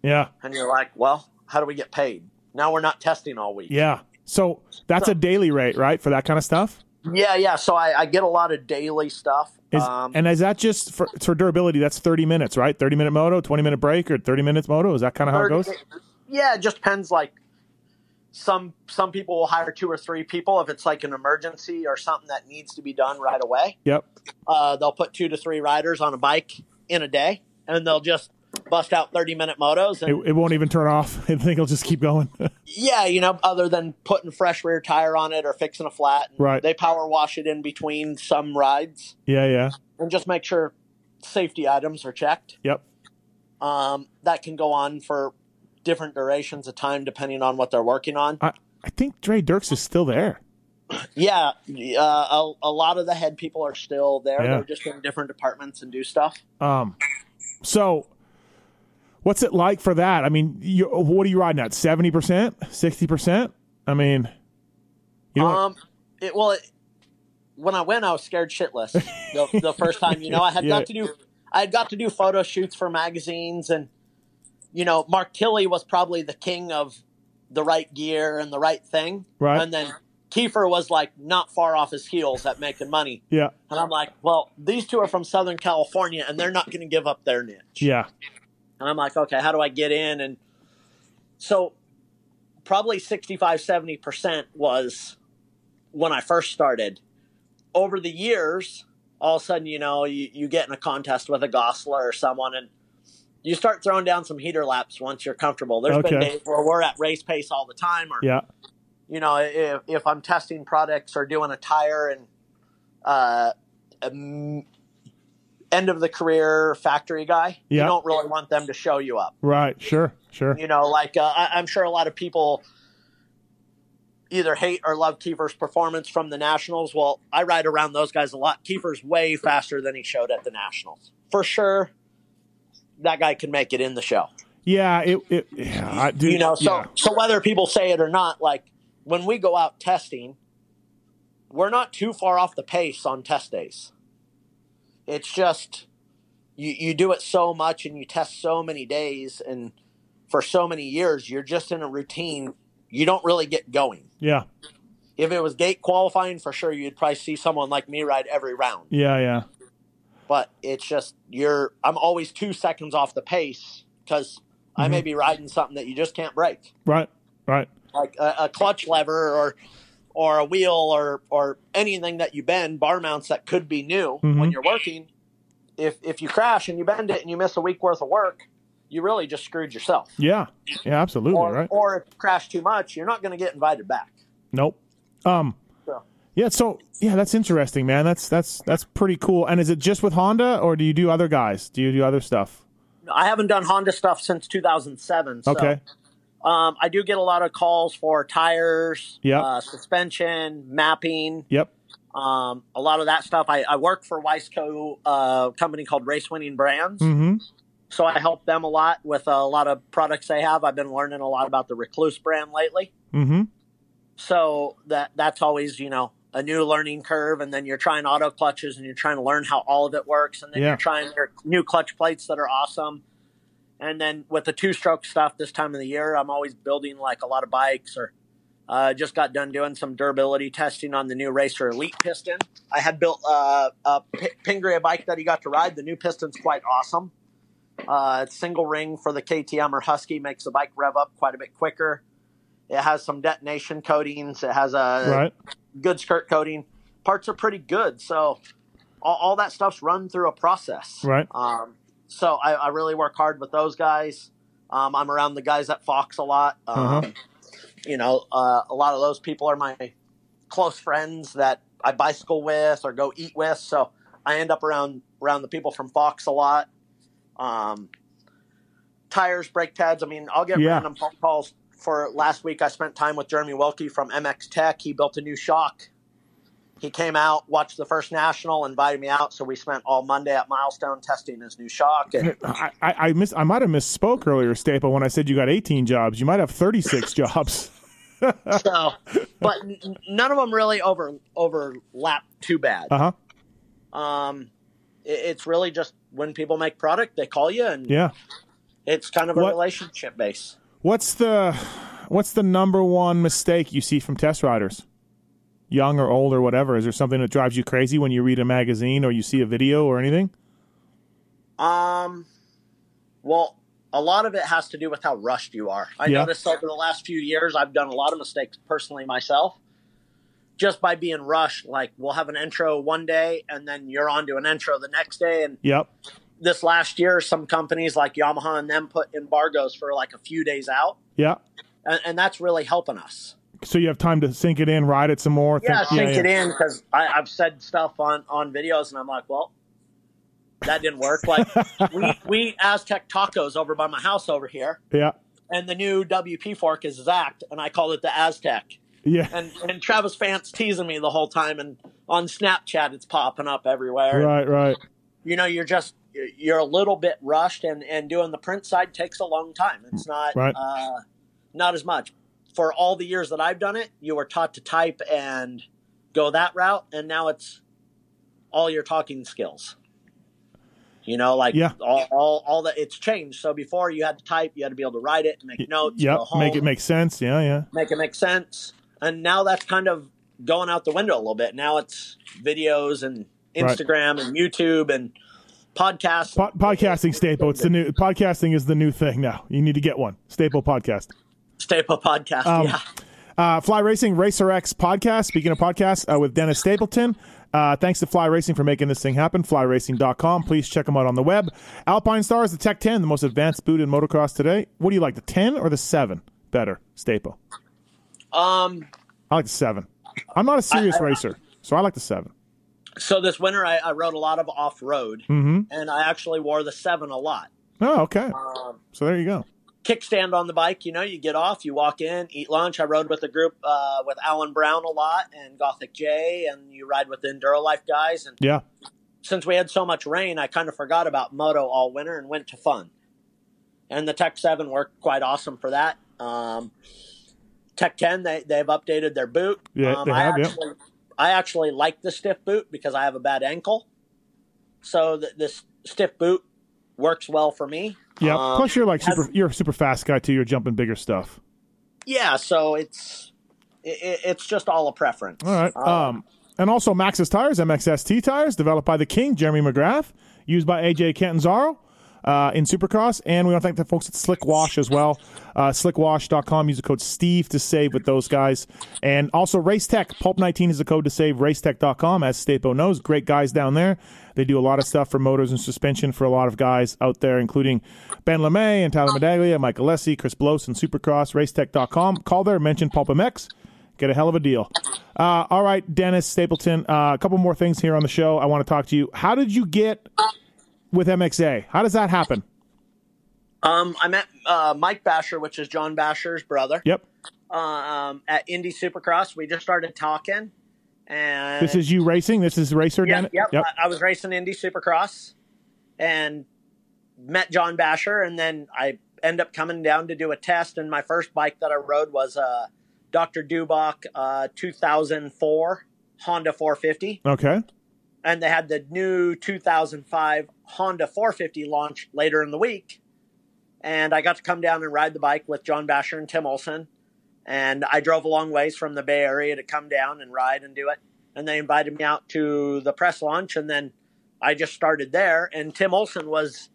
Yeah. And you're like, well, how do we get paid? Now we're not testing all week. Yeah. So that's a daily rate, right? For that kind of stuff? Yeah, yeah. So I, I get a lot of daily stuff. Is, um, and is that just for, for durability? That's 30 minutes, right? 30 minute moto, 20 minute break, or 30 minutes moto? Is that kind of how it goes? Yeah, it just depends. Like some some people will hire two or three people if it's like an emergency or something that needs to be done right away. Yep. Uh, they'll put two to three riders on a bike in a day, and they'll just bust out thirty minute motos. It, And it won't even turn off. [LAUGHS] I think it'll just keep going. [LAUGHS] yeah, you know, other than putting fresh rear tire on it or fixing a flat, and Right. They power wash it in between some rides yeah, yeah. and just make sure safety items are checked. Yep. Um, that can go on for different durations of time depending on what they're working on. I, I think Dre Dirks is still there. [CLEARS THROAT] Yeah, uh, a, a lot of the head people are still there. Yeah. They're just in different departments and do stuff. Um, so what's it like for that? I mean, you, what are you riding at? 70%? 60%? I mean, you know, Um, it, well, it, when I went, I was scared shitless. The, the first time, you know, I had [LAUGHS] Yeah. got to do, I had got to do photo shoots for magazines, and you know, Mark Tilley was probably the king of the right gear and the right thing, Right. And then Keefer was like not far off his heels at making money, yeah, and I'm like, well, these two are from Southern California, and they're not going to give up their niche. yeah, And I'm like, okay, how do I get in? And so probably 65, 70% was when I first started. Over the years, all of a sudden, you know, you, you get in a contest with a Gosler or someone and you start throwing down some heater laps once you're comfortable. There's been days where we're at race pace all the time or, yeah, you know, if, if I'm testing products or doing a tire and uh, end of the career factory guy, Yeah. you don't really want them to show you up. right. Sure, sure. You know, like uh, I, I'm sure a lot of people either hate or love Keefer's performance from the Nationals. Well, I ride around those guys a lot. Keefer's way faster than he showed at the Nationals. For sure, that guy can make it in the show. Yeah, it, it yeah, I, dude, you know, so yeah. so whether people say it or not, like when we go out testing, we're not too far off the pace on test days. It's just you you do it so much and you test so many days and for so many years, you're just in a routine. You don't really get going. yeah, If it was gate qualifying, for sure you'd probably see someone like me ride every round. yeah, yeah, But it's just you're. I'm always two seconds off the pace because I may mm-hmm. be riding something that you just can't break. right, right. like a, a clutch lever or or a wheel or or anything that you bend bar mounts that could be new Mhm. when you're working if if you crash and you bend it and you miss a week worth of work you really just screwed yourself Yeah, yeah, absolutely, or, right. or if you crash too much you're not going to get invited back Nope. Um. So- Yeah. So yeah, that's interesting, man. That's that's that's pretty cool. And is it just with Honda, or do you do other guys? Do you do other stuff? i haven't done honda stuff since 2007 so Okay. Um, i do get a lot of calls for tires Yeah. uh, suspension mapping Yep. um, a lot of that stuff i, I work for Wiseco uh, company called race winning brands Mm-hmm. So I help them a lot with a lot of products they have. I've been learning a lot about the Rekluse brand lately. Mm-hmm. So that that's always, you know, a new learning curve and then you're trying auto clutches and you're trying to learn how all of it works and then Yeah. you're trying your new clutch plates that are awesome. And then with the two stroke stuff this time of the year, I'm always building like a lot of bikes or uh, just got done doing some durability testing on the new Racer Elite piston. I had built uh, a P- bike that he got to ride. The new piston's quite awesome. Uh, it's single ring for the KTM or Husky, makes the bike rev up quite a bit quicker. It has some detonation coatings. It has a Right. good skirt coating. Parts are pretty good. So all, all that stuff's run through a process. Right. Um, so I, I really work hard with those guys. Um, I'm around the guys at Fox a lot. Um, Uh-huh. You know, uh, a lot of those people are my close friends that I bicycle with or go eat with. So I end up around around the people from Fox a lot. Um, tires, brake pads. I mean, I'll get Yeah. random phone calls. For last week, I spent time with Jeremy Wilkey from MX Tech. He built a new shock. He came out, watched the first national, invited me out. So we spent all Monday at Milestone testing his new shock. And [LAUGHS] I, I, I miss. I might have misspoke earlier, Staple, when I said you got 18 jobs. You might have 36 [LAUGHS] jobs. so, [LAUGHS] but n- none of them really over overlap too bad. Uh huh. Um, it, it's really just when people make product, they call you, and Yeah. it's kind of a What- relationship base. What's the What's the number one mistake you see from test riders, young or old or whatever? Is there something that drives you crazy when you read a magazine or you see a video or anything? Um, well, a lot of it has to do with how rushed you are. I Yeah. noticed over the last few years, I've done a lot of mistakes personally myself, just by being rushed. Like we'll have an intro one day, and then you're on to an intro the next day, and Yep. this last year, some companies like Yamaha and them put embargoes for like a few days out, Yeah. and, and that's really helping us. So you have time to sink it in, ride it some more. Yeah, think- sink it in because I've said stuff on on videos, and I'm like, well, that didn't work. [LAUGHS] Like we we Aztec tacos over by my house over here, Yeah. and the new WP fork is XACT, and I call it the Aztec. Yeah. And and Travis Fant's teasing me the whole time, and on Snapchat it's popping up everywhere. And, Right. Right. you know, you're just you're a little bit rushed, and and doing the print side takes a long time. It's not Right. uh, not as much. For all the years that I've done it, you were taught to type and go that route, and now it's all your talking skills. You know, like Yeah. all, all all that it's changed. So before you had to type, you had to be able to write it, and make notes, Yep. home, Make it make sense. Yeah. Yeah. make it make sense. And now that's kind of going out the window a little bit. Now it's videos and Right. Instagram and YouTube and podcasts. Po- podcasting staple. It's the new podcasting is the new thing now. You need to get one. Staple podcast. Staple podcast. Um, yeah. Uh, Fly Racing Racer X podcast. Speaking of podcasts, uh, with Dennis Stapleton. Uh, thanks to Fly Racing for making this thing happen. FlyRacing.com. Please check them out on the web. Alpinestars, the Tech 10, the most advanced boot in motocross today. What do you like, the 10 or the 7? Better, Staple. Um, I like the 7. I'm not a serious racer, so I like the 7. so this winter I, I rode a lot of off road, Mm-hmm. and I actually wore the seven a lot. Oh, okay. Um, So there you go. Kickstand on the bike. You know, you get off, you walk in, eat lunch. I rode with a group uh, with Alan Brown a lot and Gothic J, and you ride with the Enduro Life guys. And Yeah. since we had so much rain, I kind of forgot about moto all winter and went to fun. And the Tech Seven worked quite awesome for that. Um, Tech Ten, they they've updated their boot. Yeah, um, they I have, yeah. actually, I actually like the stiff boot because I have a bad ankle, so th- this stiff boot works well for me. Yeah. Um, Plus, you're like super. You're a super fast guy too. You're jumping bigger stuff. yeah, so it's it, it's just all a preference. All right. Um, and also Maxxis tires, MXST tires, developed by the King, Jeremy McGrath, used by AJ Catanzaro uh, in Supercross. And we want to thank the folks at Slick Wash as well. Uh, slickwash.com. Use the code Steve to save with those guys. And also Race Tech. Pulp19 is the code to save. Racetech.com. As Stapo knows, great guys down there. They do a lot of stuff for motors and suspension for a lot of guys out there, including Ben LaMay and Tyler Medaglia, Mike Alessi, Chris Blose, and Supercross. Racetech.com. Call there, mention Pulp MX. Get a hell of a deal. Uh, all right, Dennis Stapleton. Uh, a couple more things here on the show. I want to talk to you. How did you get with MXA? How does that happen? Um, I met uh, Mike Basher, which is John Basher's brother, Yep. uh, um, at Indy Supercross. We just started talking, and This is you racing. This is racer. yeah, yep. Yep. I, I was racing Indy Supercross, and met John Basher, and then I end up coming down to do a test. And my first bike that I rode was a Dr. Dubach uh, 2004 Honda 450. Okay. and they had the new 2005 Honda 450 launch later in the week. And I got to come down and ride the bike with John Basher and Tim Olson. And I drove a long ways from the Bay Area to come down and ride and do it. And they invited me out to the press launch. And then I just started there. And Tim Olson was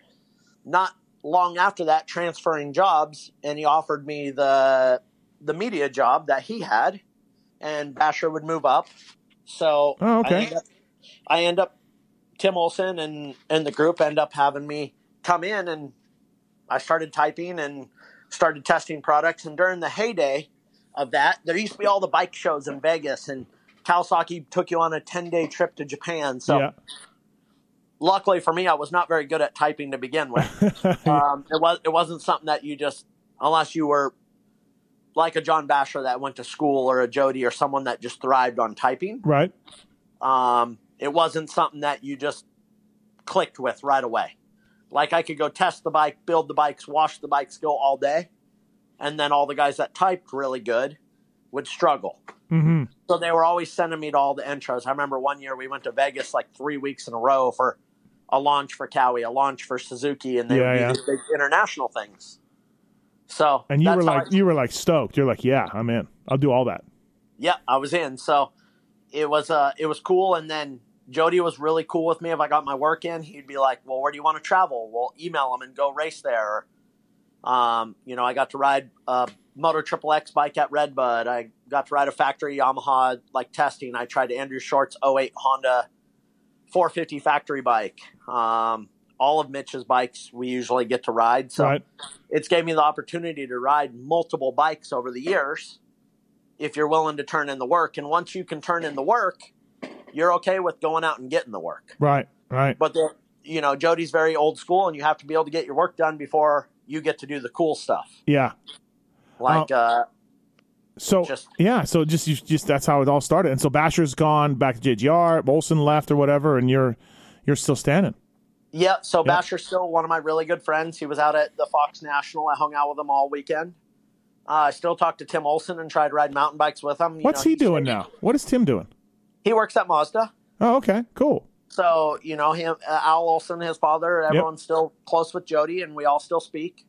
not long after that transferring jobs. And he offered me the, the media job that he had. And Basher would move up. So Oh, okay. I ended up I end up Tim Olson and and the group end up having me come in and I started typing and started testing products and during the heyday of that there used to be all the bike shows in Vegas and Kawasaki took you on a 10 day trip to Japan. So yeah. luckily for me, I was not very good at typing to begin with. [LAUGHS] um, it was it wasn't something that you just unless you were like a John Basher that went to school or a Jody or someone that just thrived on typing. Right. Um, it wasn't something that you just clicked with right away. Like I could go test the bike, build the bikes, wash the bikes, go all day, and then all the guys that typed really good would struggle. Mm-hmm. So they were always sending me to all the intros. I remember one year we went to Vegas like three weeks in a row for a launch for Cowie, a launch for Suzuki, and they Yeah, yeah. big international things. So And you were like I- you were like stoked. You're like, yeah, I'm in. I'll do all that. yeah, I was in. So it was uh it was cool and then Jody was really cool with me if I got my work in. He'd be like, "Well, where do you want to travel?" Well, email him and go race there. Um, you know, I got to ride a Moto Triple X bike at Redbud. I got to ride a factory Yamaha like testing. I tried Andrew Short's 08 Honda 450 factory bike. Um, all of Mitch's bikes we usually get to ride. So right. it's gave me the opportunity to ride multiple bikes over the years if you're willing to turn in the work. And once you can turn in the work, you're okay with going out and getting the work. Right. Right. But the, you know, Jody's very old school, and you have to be able to get your work done before you get to do the cool stuff. Yeah. Like, uh, So Just- yeah, so just you just that's how it all started. And so Basher's gone back to JGR, Molson left or whatever, and you're you're still standing. yeah. So Yeah. Basher's still one of my really good friends. He was out at the Fox National. I hung out with him all weekend. Uh, I still talk to Tim Olson and try to ride mountain bikes with him. You What's know, he doing now? What is Tim doing? He works at Mazda. Oh, okay, cool. So you know him, uh, Al Olson, his father. Everyone's still close with Jody, and we all still speak.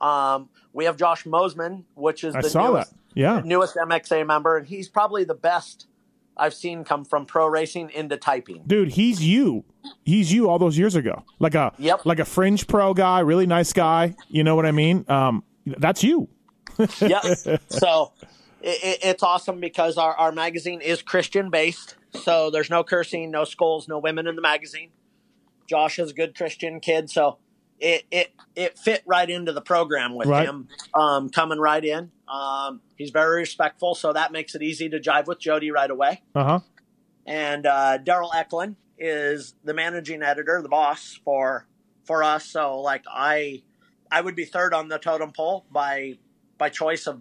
Um, we have Josh Mosiman, which is I the saw newest, that. Yeah. newest MXA member, and he's probably the best I've seen come from pro racing into typing. Dude, he's you. He's you all those years ago. Like a Yep. like a fringe pro guy, really nice guy. You know what I mean? Um, that's you. [LAUGHS] yeah. So it, it, it's awesome because our, our magazine is Christian based. So there's no cursing, no skulls, no women in the magazine. Josh is a good Christian kid, so it it it fit right into the program with Right. him um, coming right in. Um, he's very respectful, so that makes it easy to jive with Jody right away. Uh huh. And uh, Daryl Ecklund is the managing editor, the boss for for us. So like I I would be third on the totem pole by by choice of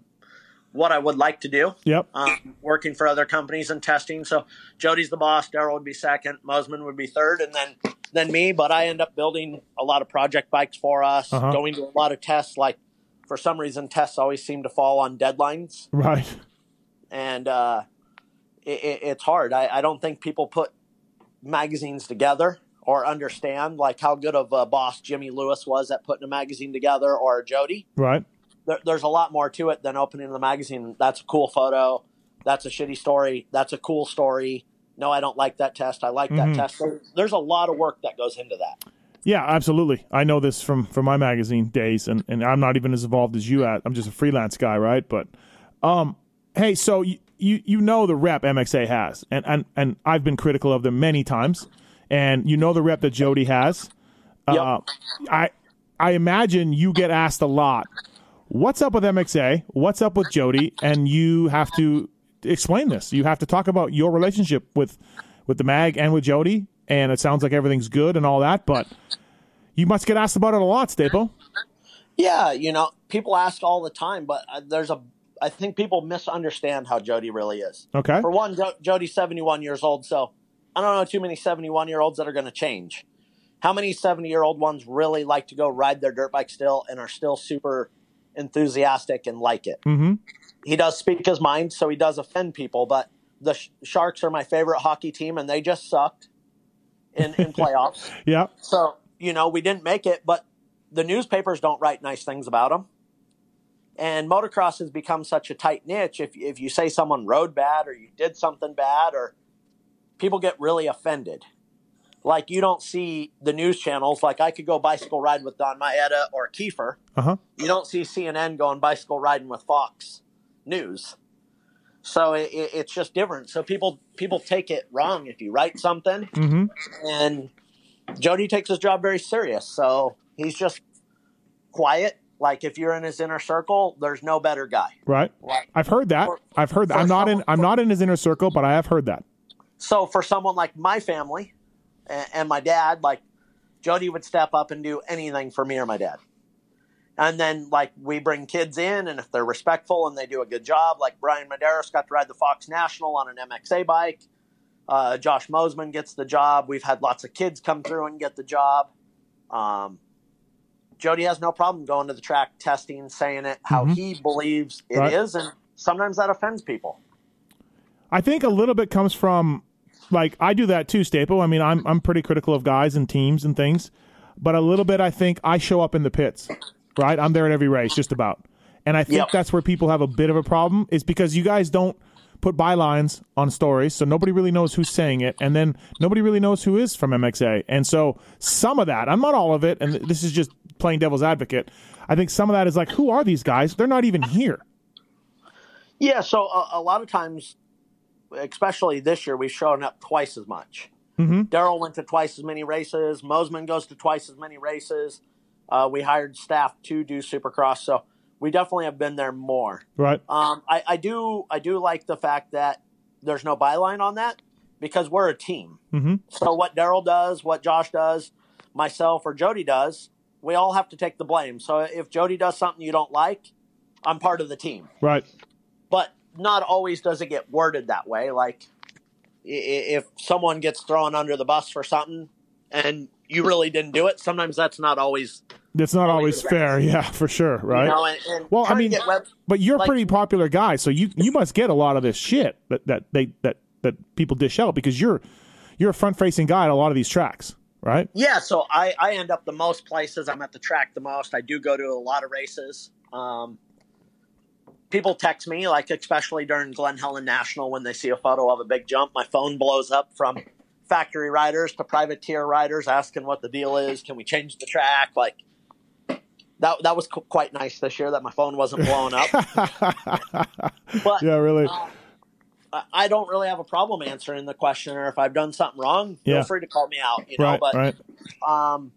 what I would like to do. Yep. Um, working for other companies and testing. So Jody's the boss. Daryl would be second. Mosiman would be third, and then then me. But I end up building a lot of project bikes for us, Uh-huh. going to a lot of tests. Like for some reason, tests always seem to fall on deadlines Right. and uh, it, it, it's hard. I, I don't think people put magazines together or understand like how good of a boss Jimmy Lewis was at putting a magazine together or Jody. Right. There, there's a lot more to it than opening the magazine. That's a cool photo. That's a shitty story. That's a cool story. No, I don't like that test. I like that test. There- There's a lot of work that goes into that. Yeah, absolutely. I know this from from my magazine days, and, and I'm not even as involved as you at. I'm just a freelance guy, right? But, um, hey, so you you, you know the rep MXA has, and, and and I've been critical of them many times, and you know the rep that Jody has. Uh, I I imagine you get asked a lot. What's up with MXA? What's up with Jody? And you have to explain this. You have to talk about your relationship with with the mag and with Jody. And it sounds like everything's good and all that, but you must get asked about it a lot, Staple. Yeah, you know, people ask all the time, but uh, there's a. I think people misunderstand how Jody really is. Okay. For one, Jody's 71 years old, so I don't know too many 71 year olds that are going to change. How many 70 year old ones really like to go ride their dirt bike still and are still super enthusiastic and like it? Mm-hmm. He does speak his mind, so he does offend people, but the Sh- Sharks are my favorite hockey team, and they just sucked in, in playoffs. [LAUGHS] Yeah. So, you know, we didn't make it, but the newspapers don't write nice things about them. And motocross has become such a tight niche. If, if you say someone rode bad or you did something bad, or people get really offended. Like, you don't see the news channels. Like, I could go bicycle ride with Donn Maeda or Keefer. Uh huh. You don't see CNN going bicycle riding with Fox News. So it, it, it's just different. So people people take it wrong if you write something Mm-hmm. and Jody takes his job very serious. So he's just quiet, Like if you're in his inner circle, there's no better guy. Right. Like, I've heard that. For- I've heard that. I'm not in. I'm not in his inner circle, but I have heard that. so for someone like my family and, and my dad, like Jody would step up and do anything for me or my dad. And then like we bring kids in, and if they're respectful and they do a good job, like Brian Medeiros got to ride the Fox National on an MXA bike. Uh, Josh Mosiman gets the job. We've had lots of kids come through and get the job. Um, Jody has no problem going to the track, testing, saying it how Mhm. he believes it is, Right. and sometimes that offends people. I think a little bit comes from like I do that too, Staple. I mean, I'm I'm pretty critical of guys and teams and things, but a little bit I think I show up in the pits, right? I'm there at every race, just about, and I think Yep. that's where people have a bit of a problem is because you guys don't put bylines on stories, so nobody really knows who's saying it, and then nobody really knows who is from MXA, and so some of that, I'm not all of it, and this is just playing devil's advocate. I think some of that is like, who are these guys? They're not even here. Yeah, so a, a lot of times, especially this year, we've shown up twice as much. Mm-hmm. Daryl went to twice as many races. Mosiman goes to twice as many races. Uh, we hired staff to do Supercross, so we definitely have been there more. Right. Um, I, I do I do like the fact that there's no byline on that because we're a team. Mm-hmm. So what Daryl does, what Josh does, myself or Jody does, we all have to take the blame. So if Jody does something you don't like, I'm part of the team Right. but not always does it get worded that way. Like if someone gets thrown under the bus for something and you really didn't do it, sometimes that's not always That's not always Always fair. Yeah, for sure. Right. You know, and, and Well, I mean, web- But you're a Like- pretty popular guy, so you you must get a lot of this shit that that they that that people dish out because you're you're a front facing guy at a lot of these tracks, right? yeah. So I I end up the most places. I'm at the track the most. I do go to a lot of races. Um, people text me like especially during Glen Helen National when they see a photo of a big jump, my phone blows up from factory riders to privateer riders asking what the deal is. Can we change the track? Like that that was qu- quite nice this year that my phone wasn't blowing up. [LAUGHS] But yeah, really. I- I don't really have a problem answering the question, or if I've done something wrong, feel free to call me out. You know, right, but right. um,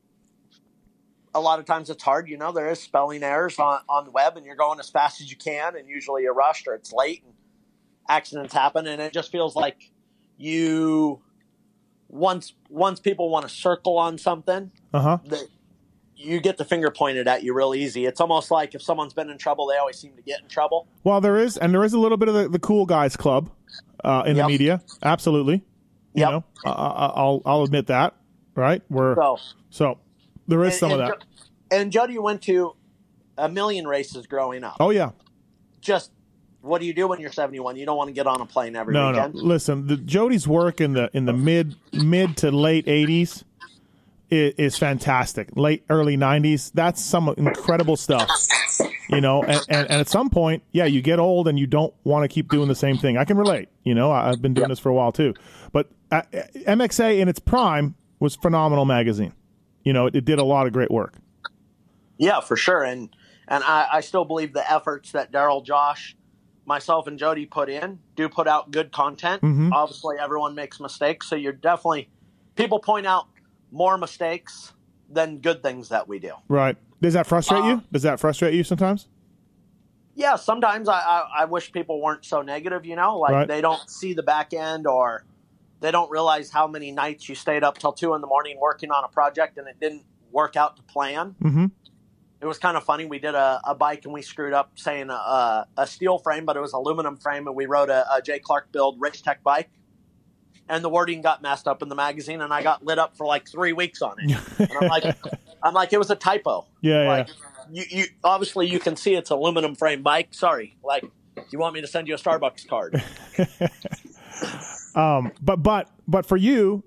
a lot of times it's hard. You know, there is spelling errors on, on the web, and you're going as fast as you can, and usually you're rushed or it's late, and accidents happen, and it just feels like you once once people want to circle on something, Uh huh. that you get the finger pointed at you real easy. It's almost like if someone's been in trouble, they always seem to get in trouble. Well, there is, and there is a little bit of the, the cool guys club uh, in the media. Absolutely. You Yep. know, I, I- I'll I'll admit that. Right. We're So so there is and, some of that. And Jody went to a million races growing up. Oh yeah. Just what do you do when you're 71? You don't want to get on a plane every No, weekend. no. Listen, the Jody's work in the in the mid mid to late '80s is, is fantastic. Late early '90s, that's some incredible stuff. You know, and, and, and at some point, yeah, you get old and you don't want to keep doing the same thing. I can relate. You know, I, I've been doing Yep. this for a while too. But uh, MXA in its prime was phenomenal magazine. You know, it, it did a lot of great work. Yeah, for sure. And and I, I still believe the efforts that Daryl, Josh, myself, and Jody put in do put out good content. Mhm. Obviously, everyone makes mistakes, so you're definitely people point out more mistakes than good things that we do. Right? Does that frustrate Uh, you? Does that frustrate you sometimes? Yeah, sometimes I, I, I wish people weren't so negative. You know, like Right. they don't see the back end or they don't realize how many nights you stayed up till two in the morning working on a project and it didn't work out to plan. Mm-hmm. it was kind of funny. We did a, a bike and we screwed up saying a, a, steel frame, but it was aluminum frame, and we wrote a, a J Clark build race tech bike. And the wording got messed up in the magazine, and I got lit up for like three weeks on it. [LAUGHS] And I'm like, I'm like, it was a typo. Yeah, Like, you, you obviously you can see it's aluminum frame bike. Sorry, like, you want me to send you a Starbucks card? [LAUGHS] Um, but but but for you,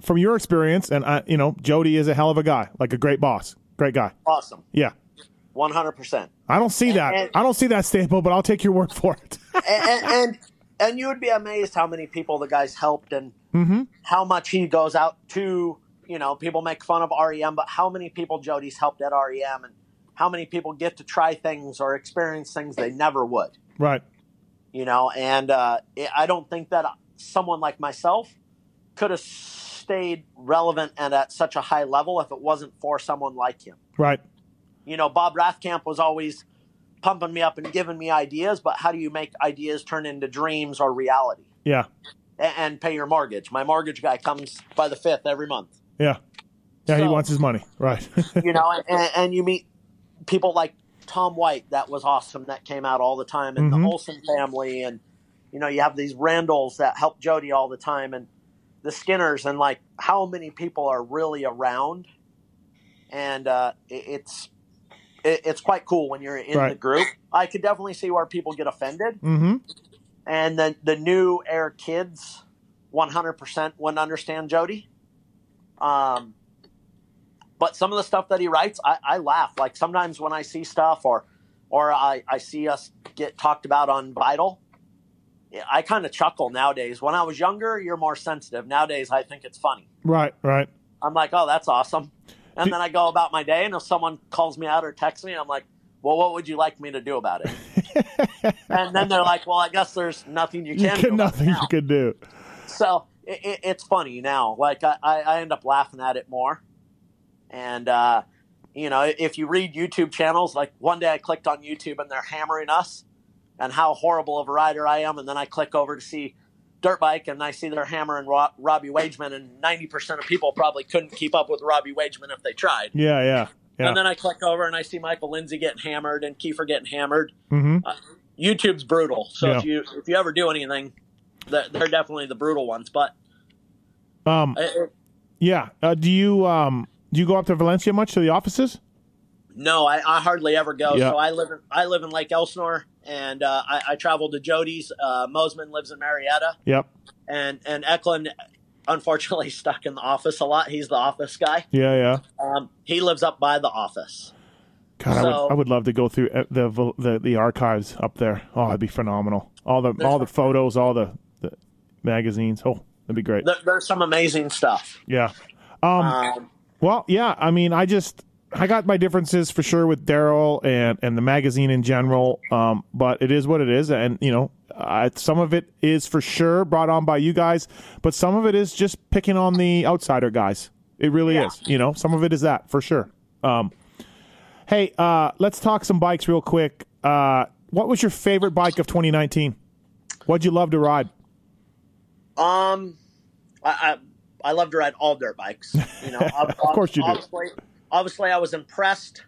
from your experience, and I, you know, Jody is a hell of a guy, like a great boss, great guy. awesome, Yeah. one hundred percent. I don't see that. And- I don't see that staple, but I'll take your word for it. [LAUGHS] and, and and you would be amazed how many people the guys helped and mm-hmm. how much he goes out to. You know, people make fun of REM, but how many people Jody's helped at REM, and how many people get to try things or experience things they never would. Right. You know, and uh, I don't think that someone like myself could have stayed relevant and at such a high level if it wasn't for someone like him. Right. you know, Bob Rathkamp was always pumping me up and giving me ideas, but how do you make ideas turn into dreams or reality Yeah. and, and pay your mortgage? My mortgage guy comes by the fifth every month. Yeah. Yeah, he wants his money. Right. [LAUGHS] you know, and, and you meet people like Tom White, that was awesome, that came out all the time, and Mhm. the Olson family, and you know, you have these Randalls that help Jody all the time, and the Skinners, and like how many people are really around, and uh, it, it's it, it's quite cool when you're in the group. I could definitely see where people get offended, mm-hmm. and then the new air kids, one hundred percent wouldn't understand Jody. Um, but some of the stuff that he writes, I, I laugh. Like sometimes when I see stuff or or I, I see us get talked about on Vital, I kind of chuckle nowadays. When I was younger, you're more sensitive. Nowadays, I think it's funny. Right, right. I'm like, oh, that's awesome. And Do- then I go about my day, and if someone calls me out or texts me, I'm like, well, what would you like me to do about it? [LAUGHS] and then they're like, well, I guess there's nothing you You can do. can nothing you can do. So it, it, it's funny now. Like I, I I end up laughing at it more. And uh, you know, if you read YouTube channels, like one day I clicked on YouTube and they're hammering us and how horrible of a rider I am, and then I click over to see dirt bike and I see they're hammering Ro- Robbie Wageman, and ninety percent of people probably couldn't keep up with Robbie Wageman if they tried. Yeah, yeah. Yeah. And then I click over and I see Michael Lindsay getting hammered and Keefer getting hammered. mm-hmm. YouTube's brutal. So if you if you ever do anything, they're, they're definitely the brutal ones. But Um it- yeah. Uh, do you um do you go up to Valencia much to the offices? No, I, I hardly ever go. Yeah. So I live in I live in Lake Elsinore, and uh, I, I travel to Jody's. Uh, Mosiman lives in Murrieta, Yep. and and Ecklund, unfortunately, [LAUGHS] stuck in the office a lot. He's the office guy. Yeah, yeah. Um, he lives up by the office. God, I would I would love to go through uh, the the the archives up there. Oh, it'd be phenomenal. All the all the photos, all the, the magazines. Oh, that'd be great. There, there's some amazing stuff. Yeah. Um, Um, Well, yeah. I mean, I just I got my differences for sure with Daryl and and the magazine in general. Um, but it is what it is, and you know, uh, some of it is for sure brought on by you guys, but some of it is just picking on the outsider guys. It really Yeah. is. You know, some of it is that for sure. Um, hey, uh, let's talk some bikes real quick. Uh, what was your favorite bike of 2019? What'd you love to ride? Um, I, I I love to ride all dirt bikes. You know, [LAUGHS] of course you do. Obviously, obviously, I was impressed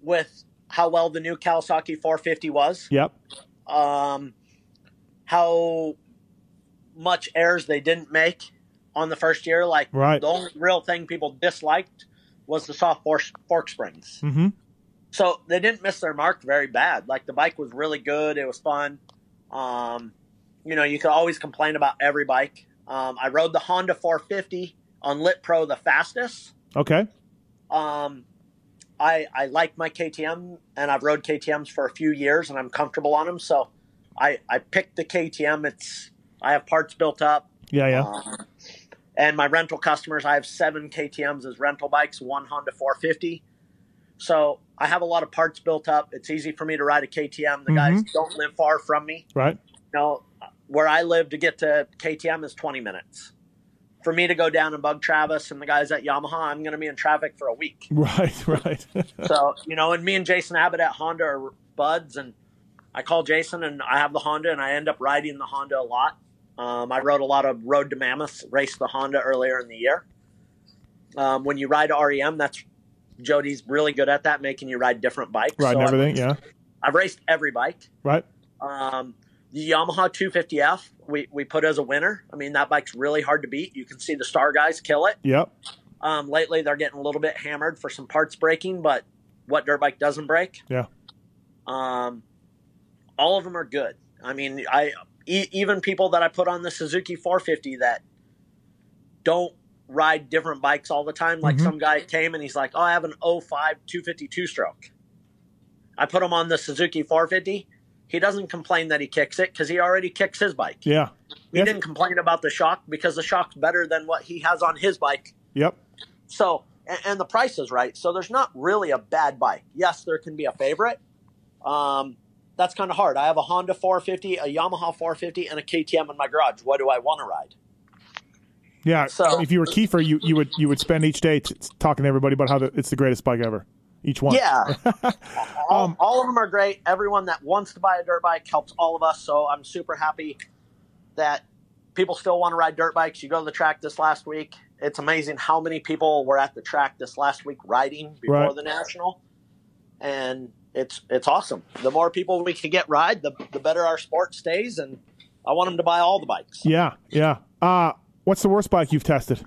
with how well the new Kawasaki 450 was. Yep. Um, how much errors they didn't make on the first year. Like Right. the only real thing people disliked was the soft fork, fork springs. Mm-hmm. So they didn't miss their mark very bad. Like the bike was really good. It was fun. Um, you know, you could always complain about every bike. Um, I rode the Honda 450 on Lit Pro the fastest. Okay. Um, I I like my KTM, and I've rode KTM's for a few years, and I'm comfortable on them. So I I picked the KTM. It's I have parts built up. Yeah, yeah. Um, and my rental customers, I have seven KTM's as rental bikes, one Honda 450. So I have a lot of parts built up. It's easy for me to ride a KTM. The guys don't live far from me. right. You know, where I live to get to KTM is 20 minutes. For me to go down and bug Travis and the guys at Yamaha, I'm going to be in traffic for a week. [LAUGHS] Right. Right. [LAUGHS] So, you know, and me and Jason Abbott at Honda are buds, and I call Jason and I have the Honda, and I end up riding the Honda a lot. Um, I rode a lot of Road to Mammoth, raced the Honda earlier in the year. Um, when you ride REM, that's Jody's really good at that, making you ride different bikes. right. So and I've- everything. Yeah. I've raced every bike. Right. Um, the Yamaha 250F, we, we put as a winner. I mean, that bike's really hard to beat. You can see the star guys kill it. Yep. Um, lately, they're getting a little bit hammered for some parts breaking, but what dirt bike doesn't break? Yeah. Um, all of them are good. I mean, I e- even people that I put on the Suzuki 450 that don't ride different bikes all the time. Like Mhm. some guy came and he's like, "Oh, I have an 05 252 stroke." I put him on the Suzuki 450. He doesn't complain that he kicks it because he already kicks his bike. Yeah. He Yes. didn't complain about the shock because the shock's better than what he has on his bike. Yep. So, and, and the price is right. So there's not really a bad bike. Yes, there can be a favorite. Um, that's kind of hard. I have a Honda 450, a Yamaha 450, and a KTM in my garage. What do I want to ride? Yeah. So- if you were Keefer, you, you would you would spend each day t- talking to everybody about how the, it's the greatest bike ever. Each one. Yeah, [LAUGHS] all, Um, all of them are great. Everyone that wants to buy a dirt bike helps all of us. So I'm super happy that people still want to ride dirt bikes. You go to the track this last week. It's amazing how many people were at the track this last week riding before Right. the national, and it's it's awesome. The more people we can get ride, the the better our sport stays. And I want them to buy all the bikes. Yeah, yeah. Uh, what's the worst bike you've tested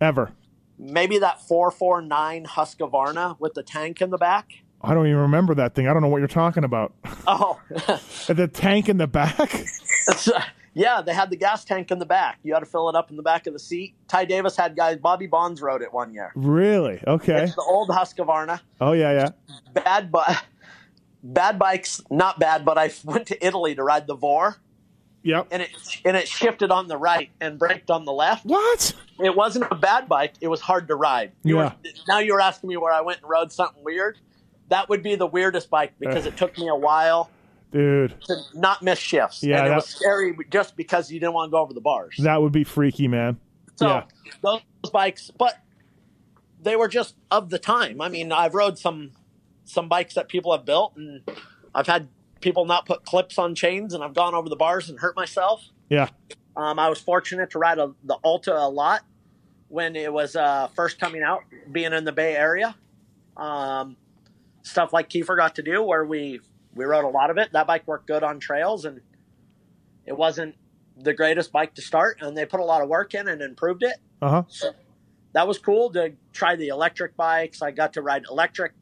ever? Maybe that four four nine Husqvarna with the tank in the back. I don't even remember that thing. I don't know what you're talking about. Oh, [LAUGHS] the tank in the back. [LAUGHS] Yeah, they had the gas tank in the back. You had to fill it up in the back of the seat. Ty Davis had guys. Bobby Bonds rode it one year. really? Okay. It's the old Husqvarna. Oh yeah, yeah. Bad, bi- bad bikes. Not bad, but I [LAUGHS] went to Italy to ride the Vor, Yep. and it and it shifted on the right and braked on the left. What? It wasn't a bad bike. It was hard to ride. You Yeah. Were, now you're asking me where I went and rode something weird. That would be the weirdest bike because uh. it took me a while Dude, to not miss shifts. Yeah, and it that- was scary just because you didn't want to go over the bars. that would be freaky, man. So yeah. those bikes, but they were just of the time. I mean, I've rode some some bikes that people have built, and I've had people not put clips on chains, and I've gone over the bars and hurt myself. Yeah. Um, I was fortunate to ride a, the Alta a lot when it was uh, first coming out, being in the Bay Area. Um, stuff like Keefer got to do, where we we rode a lot of it. That bike worked good on trails, and it wasn't the greatest bike to start, and they put a lot of work in and improved it. Uh huh. So that was cool to try the electric bikes. I got to ride electric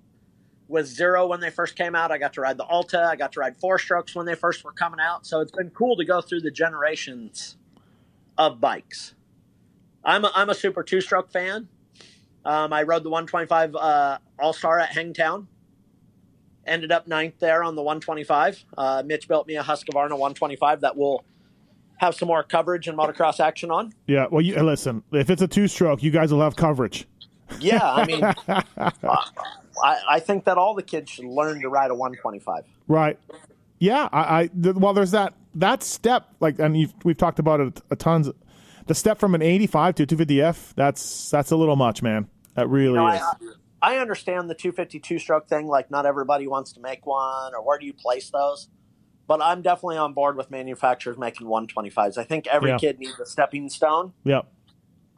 with Zero when they first came out. I got to ride the Alta. I got to ride Four Strokes when they first were coming out. So it's been cool to go through the generations of bikes. I'm a, I'm a Super Two Stroke fan. Um, I rode the 125 uh, All Star at Hangtown. Ended up ninth there on the 125. Uh, Mitch built me a Husqvarna 125 that will have some more coverage and motocross action on. Yeah. Well, you listen. If it's a two-stroke, you guys will have coverage. Yeah, I mean, uh, [LAUGHS] I, I think that all the kids should learn to ride a 125. Right. Yeah. I. I th- well, there's that that step like, and you've, we've talked about it a tons. The step from an 85 to a 250F. That's that's a little much, man. That really You know, is. I, I understand the 252 stroke thing, like not everybody wants to make one, or where do you place those? But I'm definitely on board with manufacturers making 125s. I think every Yeah. kid needs a stepping stone, yeah.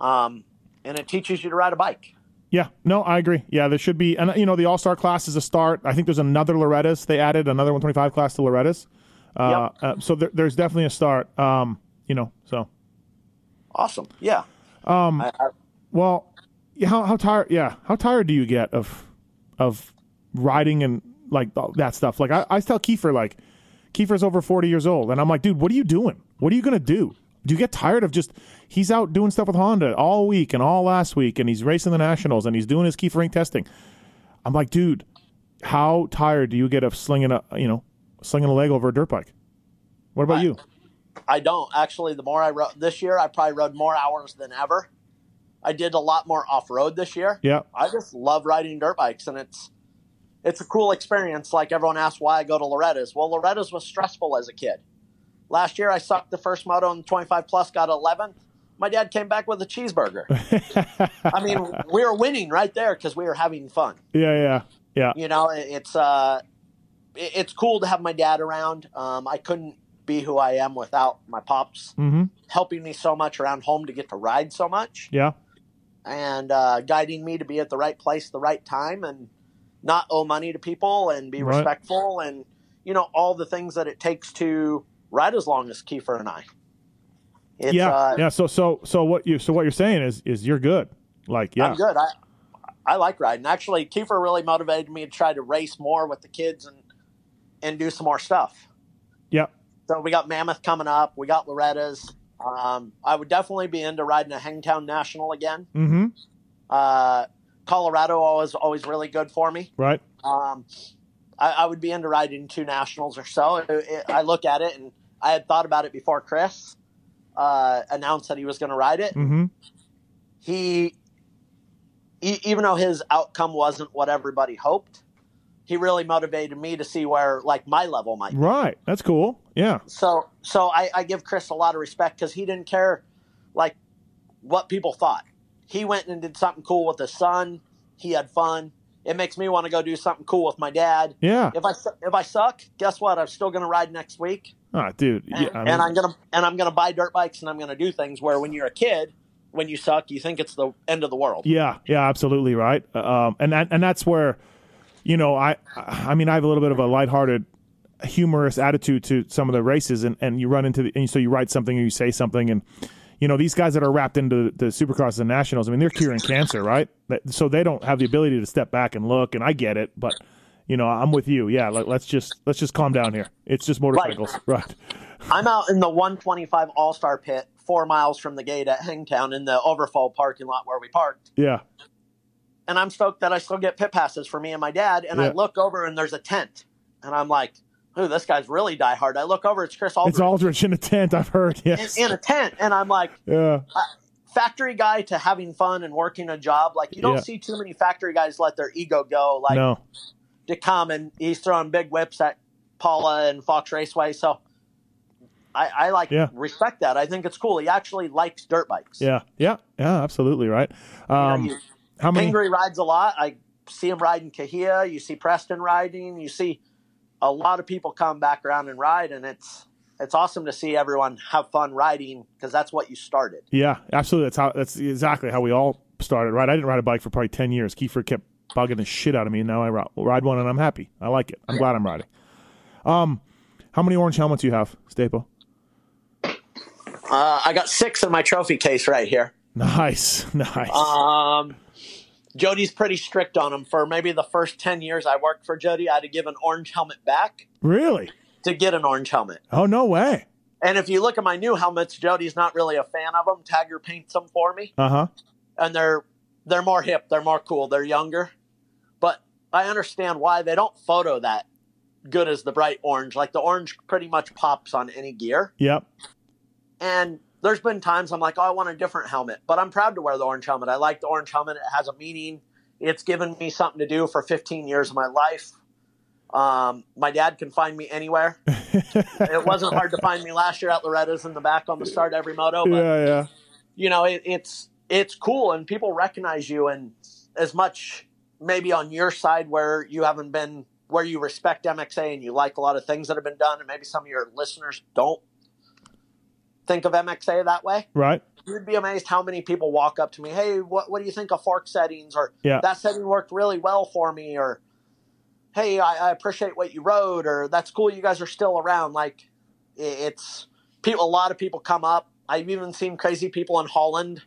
um, and it teaches you to ride a bike. Yeah, no, I agree. Yeah, there should be, and you know, the All Star class is a start. I think there's another Loretta's. They added another 125 class to Loretta's. Uh, uh, so there, there's definitely a start. Um, you know, so Awesome. Yeah. um, I, I, well, yeah, how how tired? Yeah, how tired do you get of of riding and like that stuff? Like I, I tell Keefer, like Keefer's over 40 years old, and I'm like, dude, what are you doing? What are you gonna do? Do you get tired of just he's out doing stuff with Honda all week and all last week, and he's racing the nationals and he's doing his Keefer Inc. testing? I'm like, dude, how tired do you get of slinging a you know slinging a leg over a dirt bike? What about I- you? I don't actually. The more I rode this year, I probably rode more hours than ever. I did a lot more off road this year. Yeah, I just love riding dirt bikes, and it's it's a cool experience. Like everyone asks why I go to Loretta's. Well, Loretta's was stressful as a kid. Last year, I sucked the first moto in the 25 plus, got 11th. My dad came back with a cheeseburger. [LAUGHS] I mean, we were winning right there because we were having fun. yeah, yeah, yeah. You know, it's uh, it's cool to have my dad around. Um, I couldn't be who I am without my pops Mm-hmm. helping me so much around home to get to ride so much Yeah, and uh, guiding me to be at the right place, the right time, and not owe money to people and be Right. respectful and you know all the things that it takes to ride as long as Keefer and I. It's, yeah, uh, yeah. So, so, so what you, so what you're saying is, is you're good. Like, yeah, I'm good. I I like riding. Actually, Keefer really motivated me to try to race more with the kids and and do some more stuff. yeah, So we got Mammoth coming up. We got Loretta's. Um, I would definitely be into riding a Hangtown National again. mm-hmm. Uh, Colorado always always really good for me. Right. Um, I, I would be into riding two nationals or so. It- it- I look at it and I had thought about it before Chris uh, announced that he was going to ride it. Mm-hmm. He, e- even though his outcome wasn't what everybody hoped, he really motivated me to see where like my level might. be. Right. That's cool. Yeah. So so I, I give Chris a lot of respect because he didn't care like what people thought. He went and did something cool with his son. He had fun. it makes me want to go do something cool with my dad. Yeah. If I if I suck, guess what? I'm still going to ride next week, Ah, dude. and, I mean, and I'm gonna and I'm gonna buy dirt bikes, and I'm gonna do things where when you're a kid, when you suck, you think it's the end of the world. Yeah, yeah, absolutely right. Um, and that, and that's where, you know, I, I mean, I have a little bit of a lighthearted, humorous attitude to some of the races, and, and you run into the, and so you write something or you say something, and you know, these guys that are wrapped into the supercross and nationals, I mean, they're curing cancer, right? So they don't have the ability to step back and look, and I get it, but you know, I'm with you. Yeah, let, let's just let's just calm down here. It's just motorcycles, [LAUGHS] right? I'm out in the 125 All Star Pit, four miles from the gate at Hangtown in the Overfall parking lot where we parked. Yeah, and I'm stoked that I still get pit passes for me and my dad. And I look over and there's a tent, and I'm like, "Ooh, this guy's really diehard." I look over, it's Chris Alldredge it's Alldredge in a tent. I've heard. in, Yes. in a tent, and I'm like, yeah. Uh, factory guy to having fun and working a job. Like you don't Yeah. see too many factory guys let their ego go, like no. To come and he's throwing big whips at Pala and Fox Raceway. So. I, I like Yeah. respect that. I think it's cool. He actually likes dirt bikes. Yeah. Yeah. Yeah. Absolutely right. You know, Um, how many? Pingree rides a lot. I see him riding Cahuilla. You see Preston riding. You see a lot of people come back around and ride, and it's it's awesome to see everyone have fun riding because that's what you started. Yeah, absolutely. That's how. That's exactly how we all started. Right. I didn't ride a bike for probably ten years. Keefer kept bugging the shit out of me. and Now I ri- ride one, and I'm happy. I like it. I'm glad I'm riding. Um, how many orange helmets do you have, Staple? Uh, I got six in my trophy case right here. Nice, [LAUGHS] nice. Um, Jody's pretty strict on them. For maybe the first ten years I worked for Jody, I had to give an orange helmet back really? to get an orange helmet. Oh no way. And if you look at my new helmets, Jody's not really a fan of them. Tagger paints them for me. Uh huh. and they're they're more hip, they're more cool, they're younger. I understand why they don't photo that good as the bright orange. Like the orange pretty much pops on any gear. Yep. And there's been times I'm like, oh, I want a different helmet, but I'm proud to wear the orange helmet. I like the orange helmet. It has a meaning. It's given me something to do for 15 years of my life. Um, my dad can find me anywhere. [LAUGHS] it wasn't hard to find me last year at Loretta's in the back on the start every moto. But Yeah, yeah. you know it, it's it's cool and people recognize you and as much maybe on your side where you haven't been where you respect mxa and you like a lot of things that have been done and maybe some of your listeners don't think of mxa that way Right. you'd be amazed how many people walk up to me hey what, what do you think of fork settings or Yeah. that setting worked really well for me or hey I, I appreciate what you wrote or that's cool you guys are still around like it's people a lot of people come up i've even seen crazy people in holland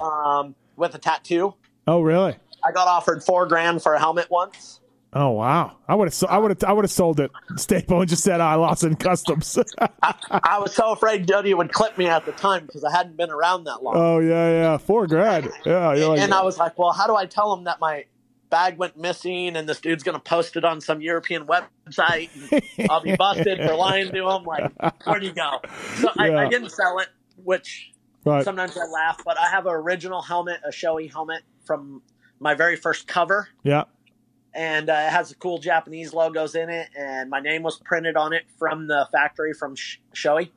um, with a tattoo Oh really? I got offered four grand for a helmet once Oh wow. I would have. I would have. I would have sold it, [LAUGHS] Staple, and just said "Oh, I lost in customs. [LAUGHS] i was so afraid Jody would clip me at the time because i hadn't been around that long oh yeah, yeah. Four grand. Yeah. You're like, and I was like, well, how do I tell him that my bag went missing and this dude's going to post it on some European website and [LAUGHS] I'll be busted for lying to him? Like, where do you go? So I, Yeah. I didn't sell it, which right. sometimes I laugh, but I have an original helmet, a Shoei helmet from my very first cover. Yeah. And uh, it has the cool Japanese logos in it, and my name was printed on it from the factory from Sh- Shoei.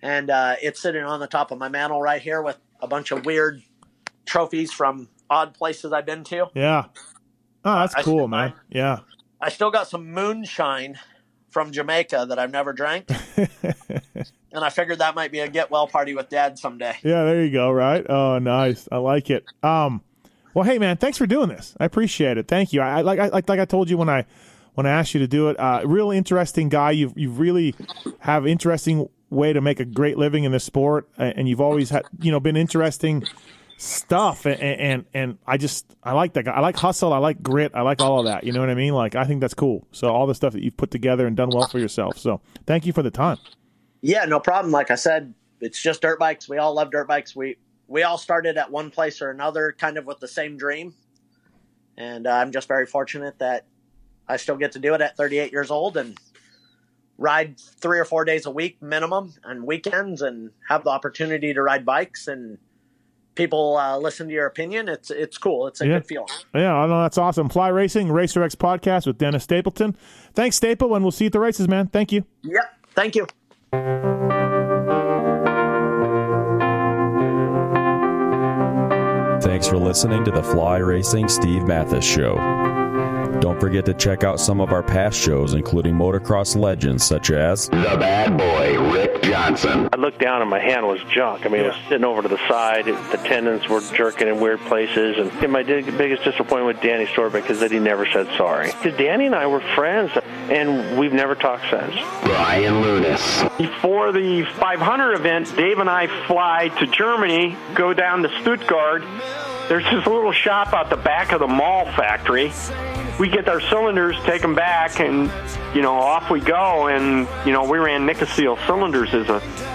And uh, it's sitting on the top of my mantle right here with a bunch of weird trophies from odd places I've been to. Yeah. Oh, that's I cool, man. Yeah. I still got some moonshine from Jamaica that I've never drank. [LAUGHS] and I figured that might be a get well party with dad someday. Yeah, there you go. Right. Oh, nice. I like it. Um, well, hey, man, thanks for doing this. I appreciate it. Thank you. I, I like, I like, like I told you when I, when I asked you to do it. Uh, real interesting guy. You, you really have interesting way to make a great living in this sport, and you've always had, you know, been interesting stuff. And, and, and I just, I like that guy. I like hustle. I like grit. I like all of that. You know what I mean? Like, I think that's cool. So all the stuff that you've put together and done well for yourself. So thank you for the time. Yeah, no problem. Like I said, it's just dirt bikes. We all love dirt bikes. We we all started at one place or another, kind of with the same dream. And uh, I'm just very fortunate that I still get to do it at 38 years old and ride three or four days a week minimum on weekends and have the opportunity to ride bikes and people uh, listen to your opinion. It's it's cool. It's a Yeah. good feeling. Yeah, I know that's awesome. Fly Racing, Racer X podcast with Dennis Stapleton. Thanks, Staple, and we'll see you at the races, man. Thank you. Yep. Thank you. Thanks for listening to the Fly Racing Steve Matthes Show. Don't forget to check out some of our past shows, including motocross legends such as The Bad Boy, Rick Johnson. I looked down and my hand was junk. I mean, it was sitting over to the side. The tendons were jerking in weird places. And, and my di- biggest disappointment with Danny Storbeck is that he never said sorry. Because Danny and I were friends, and we've never talked since. Brian Lunas. Before the 500 event, Dave and I fly to Germany, go down to Stuttgart. There's this little shop out the back of the Mahle factory. We get our cylinders, take them back, and you know off we go. And you know we ran Nikasil cylinders as a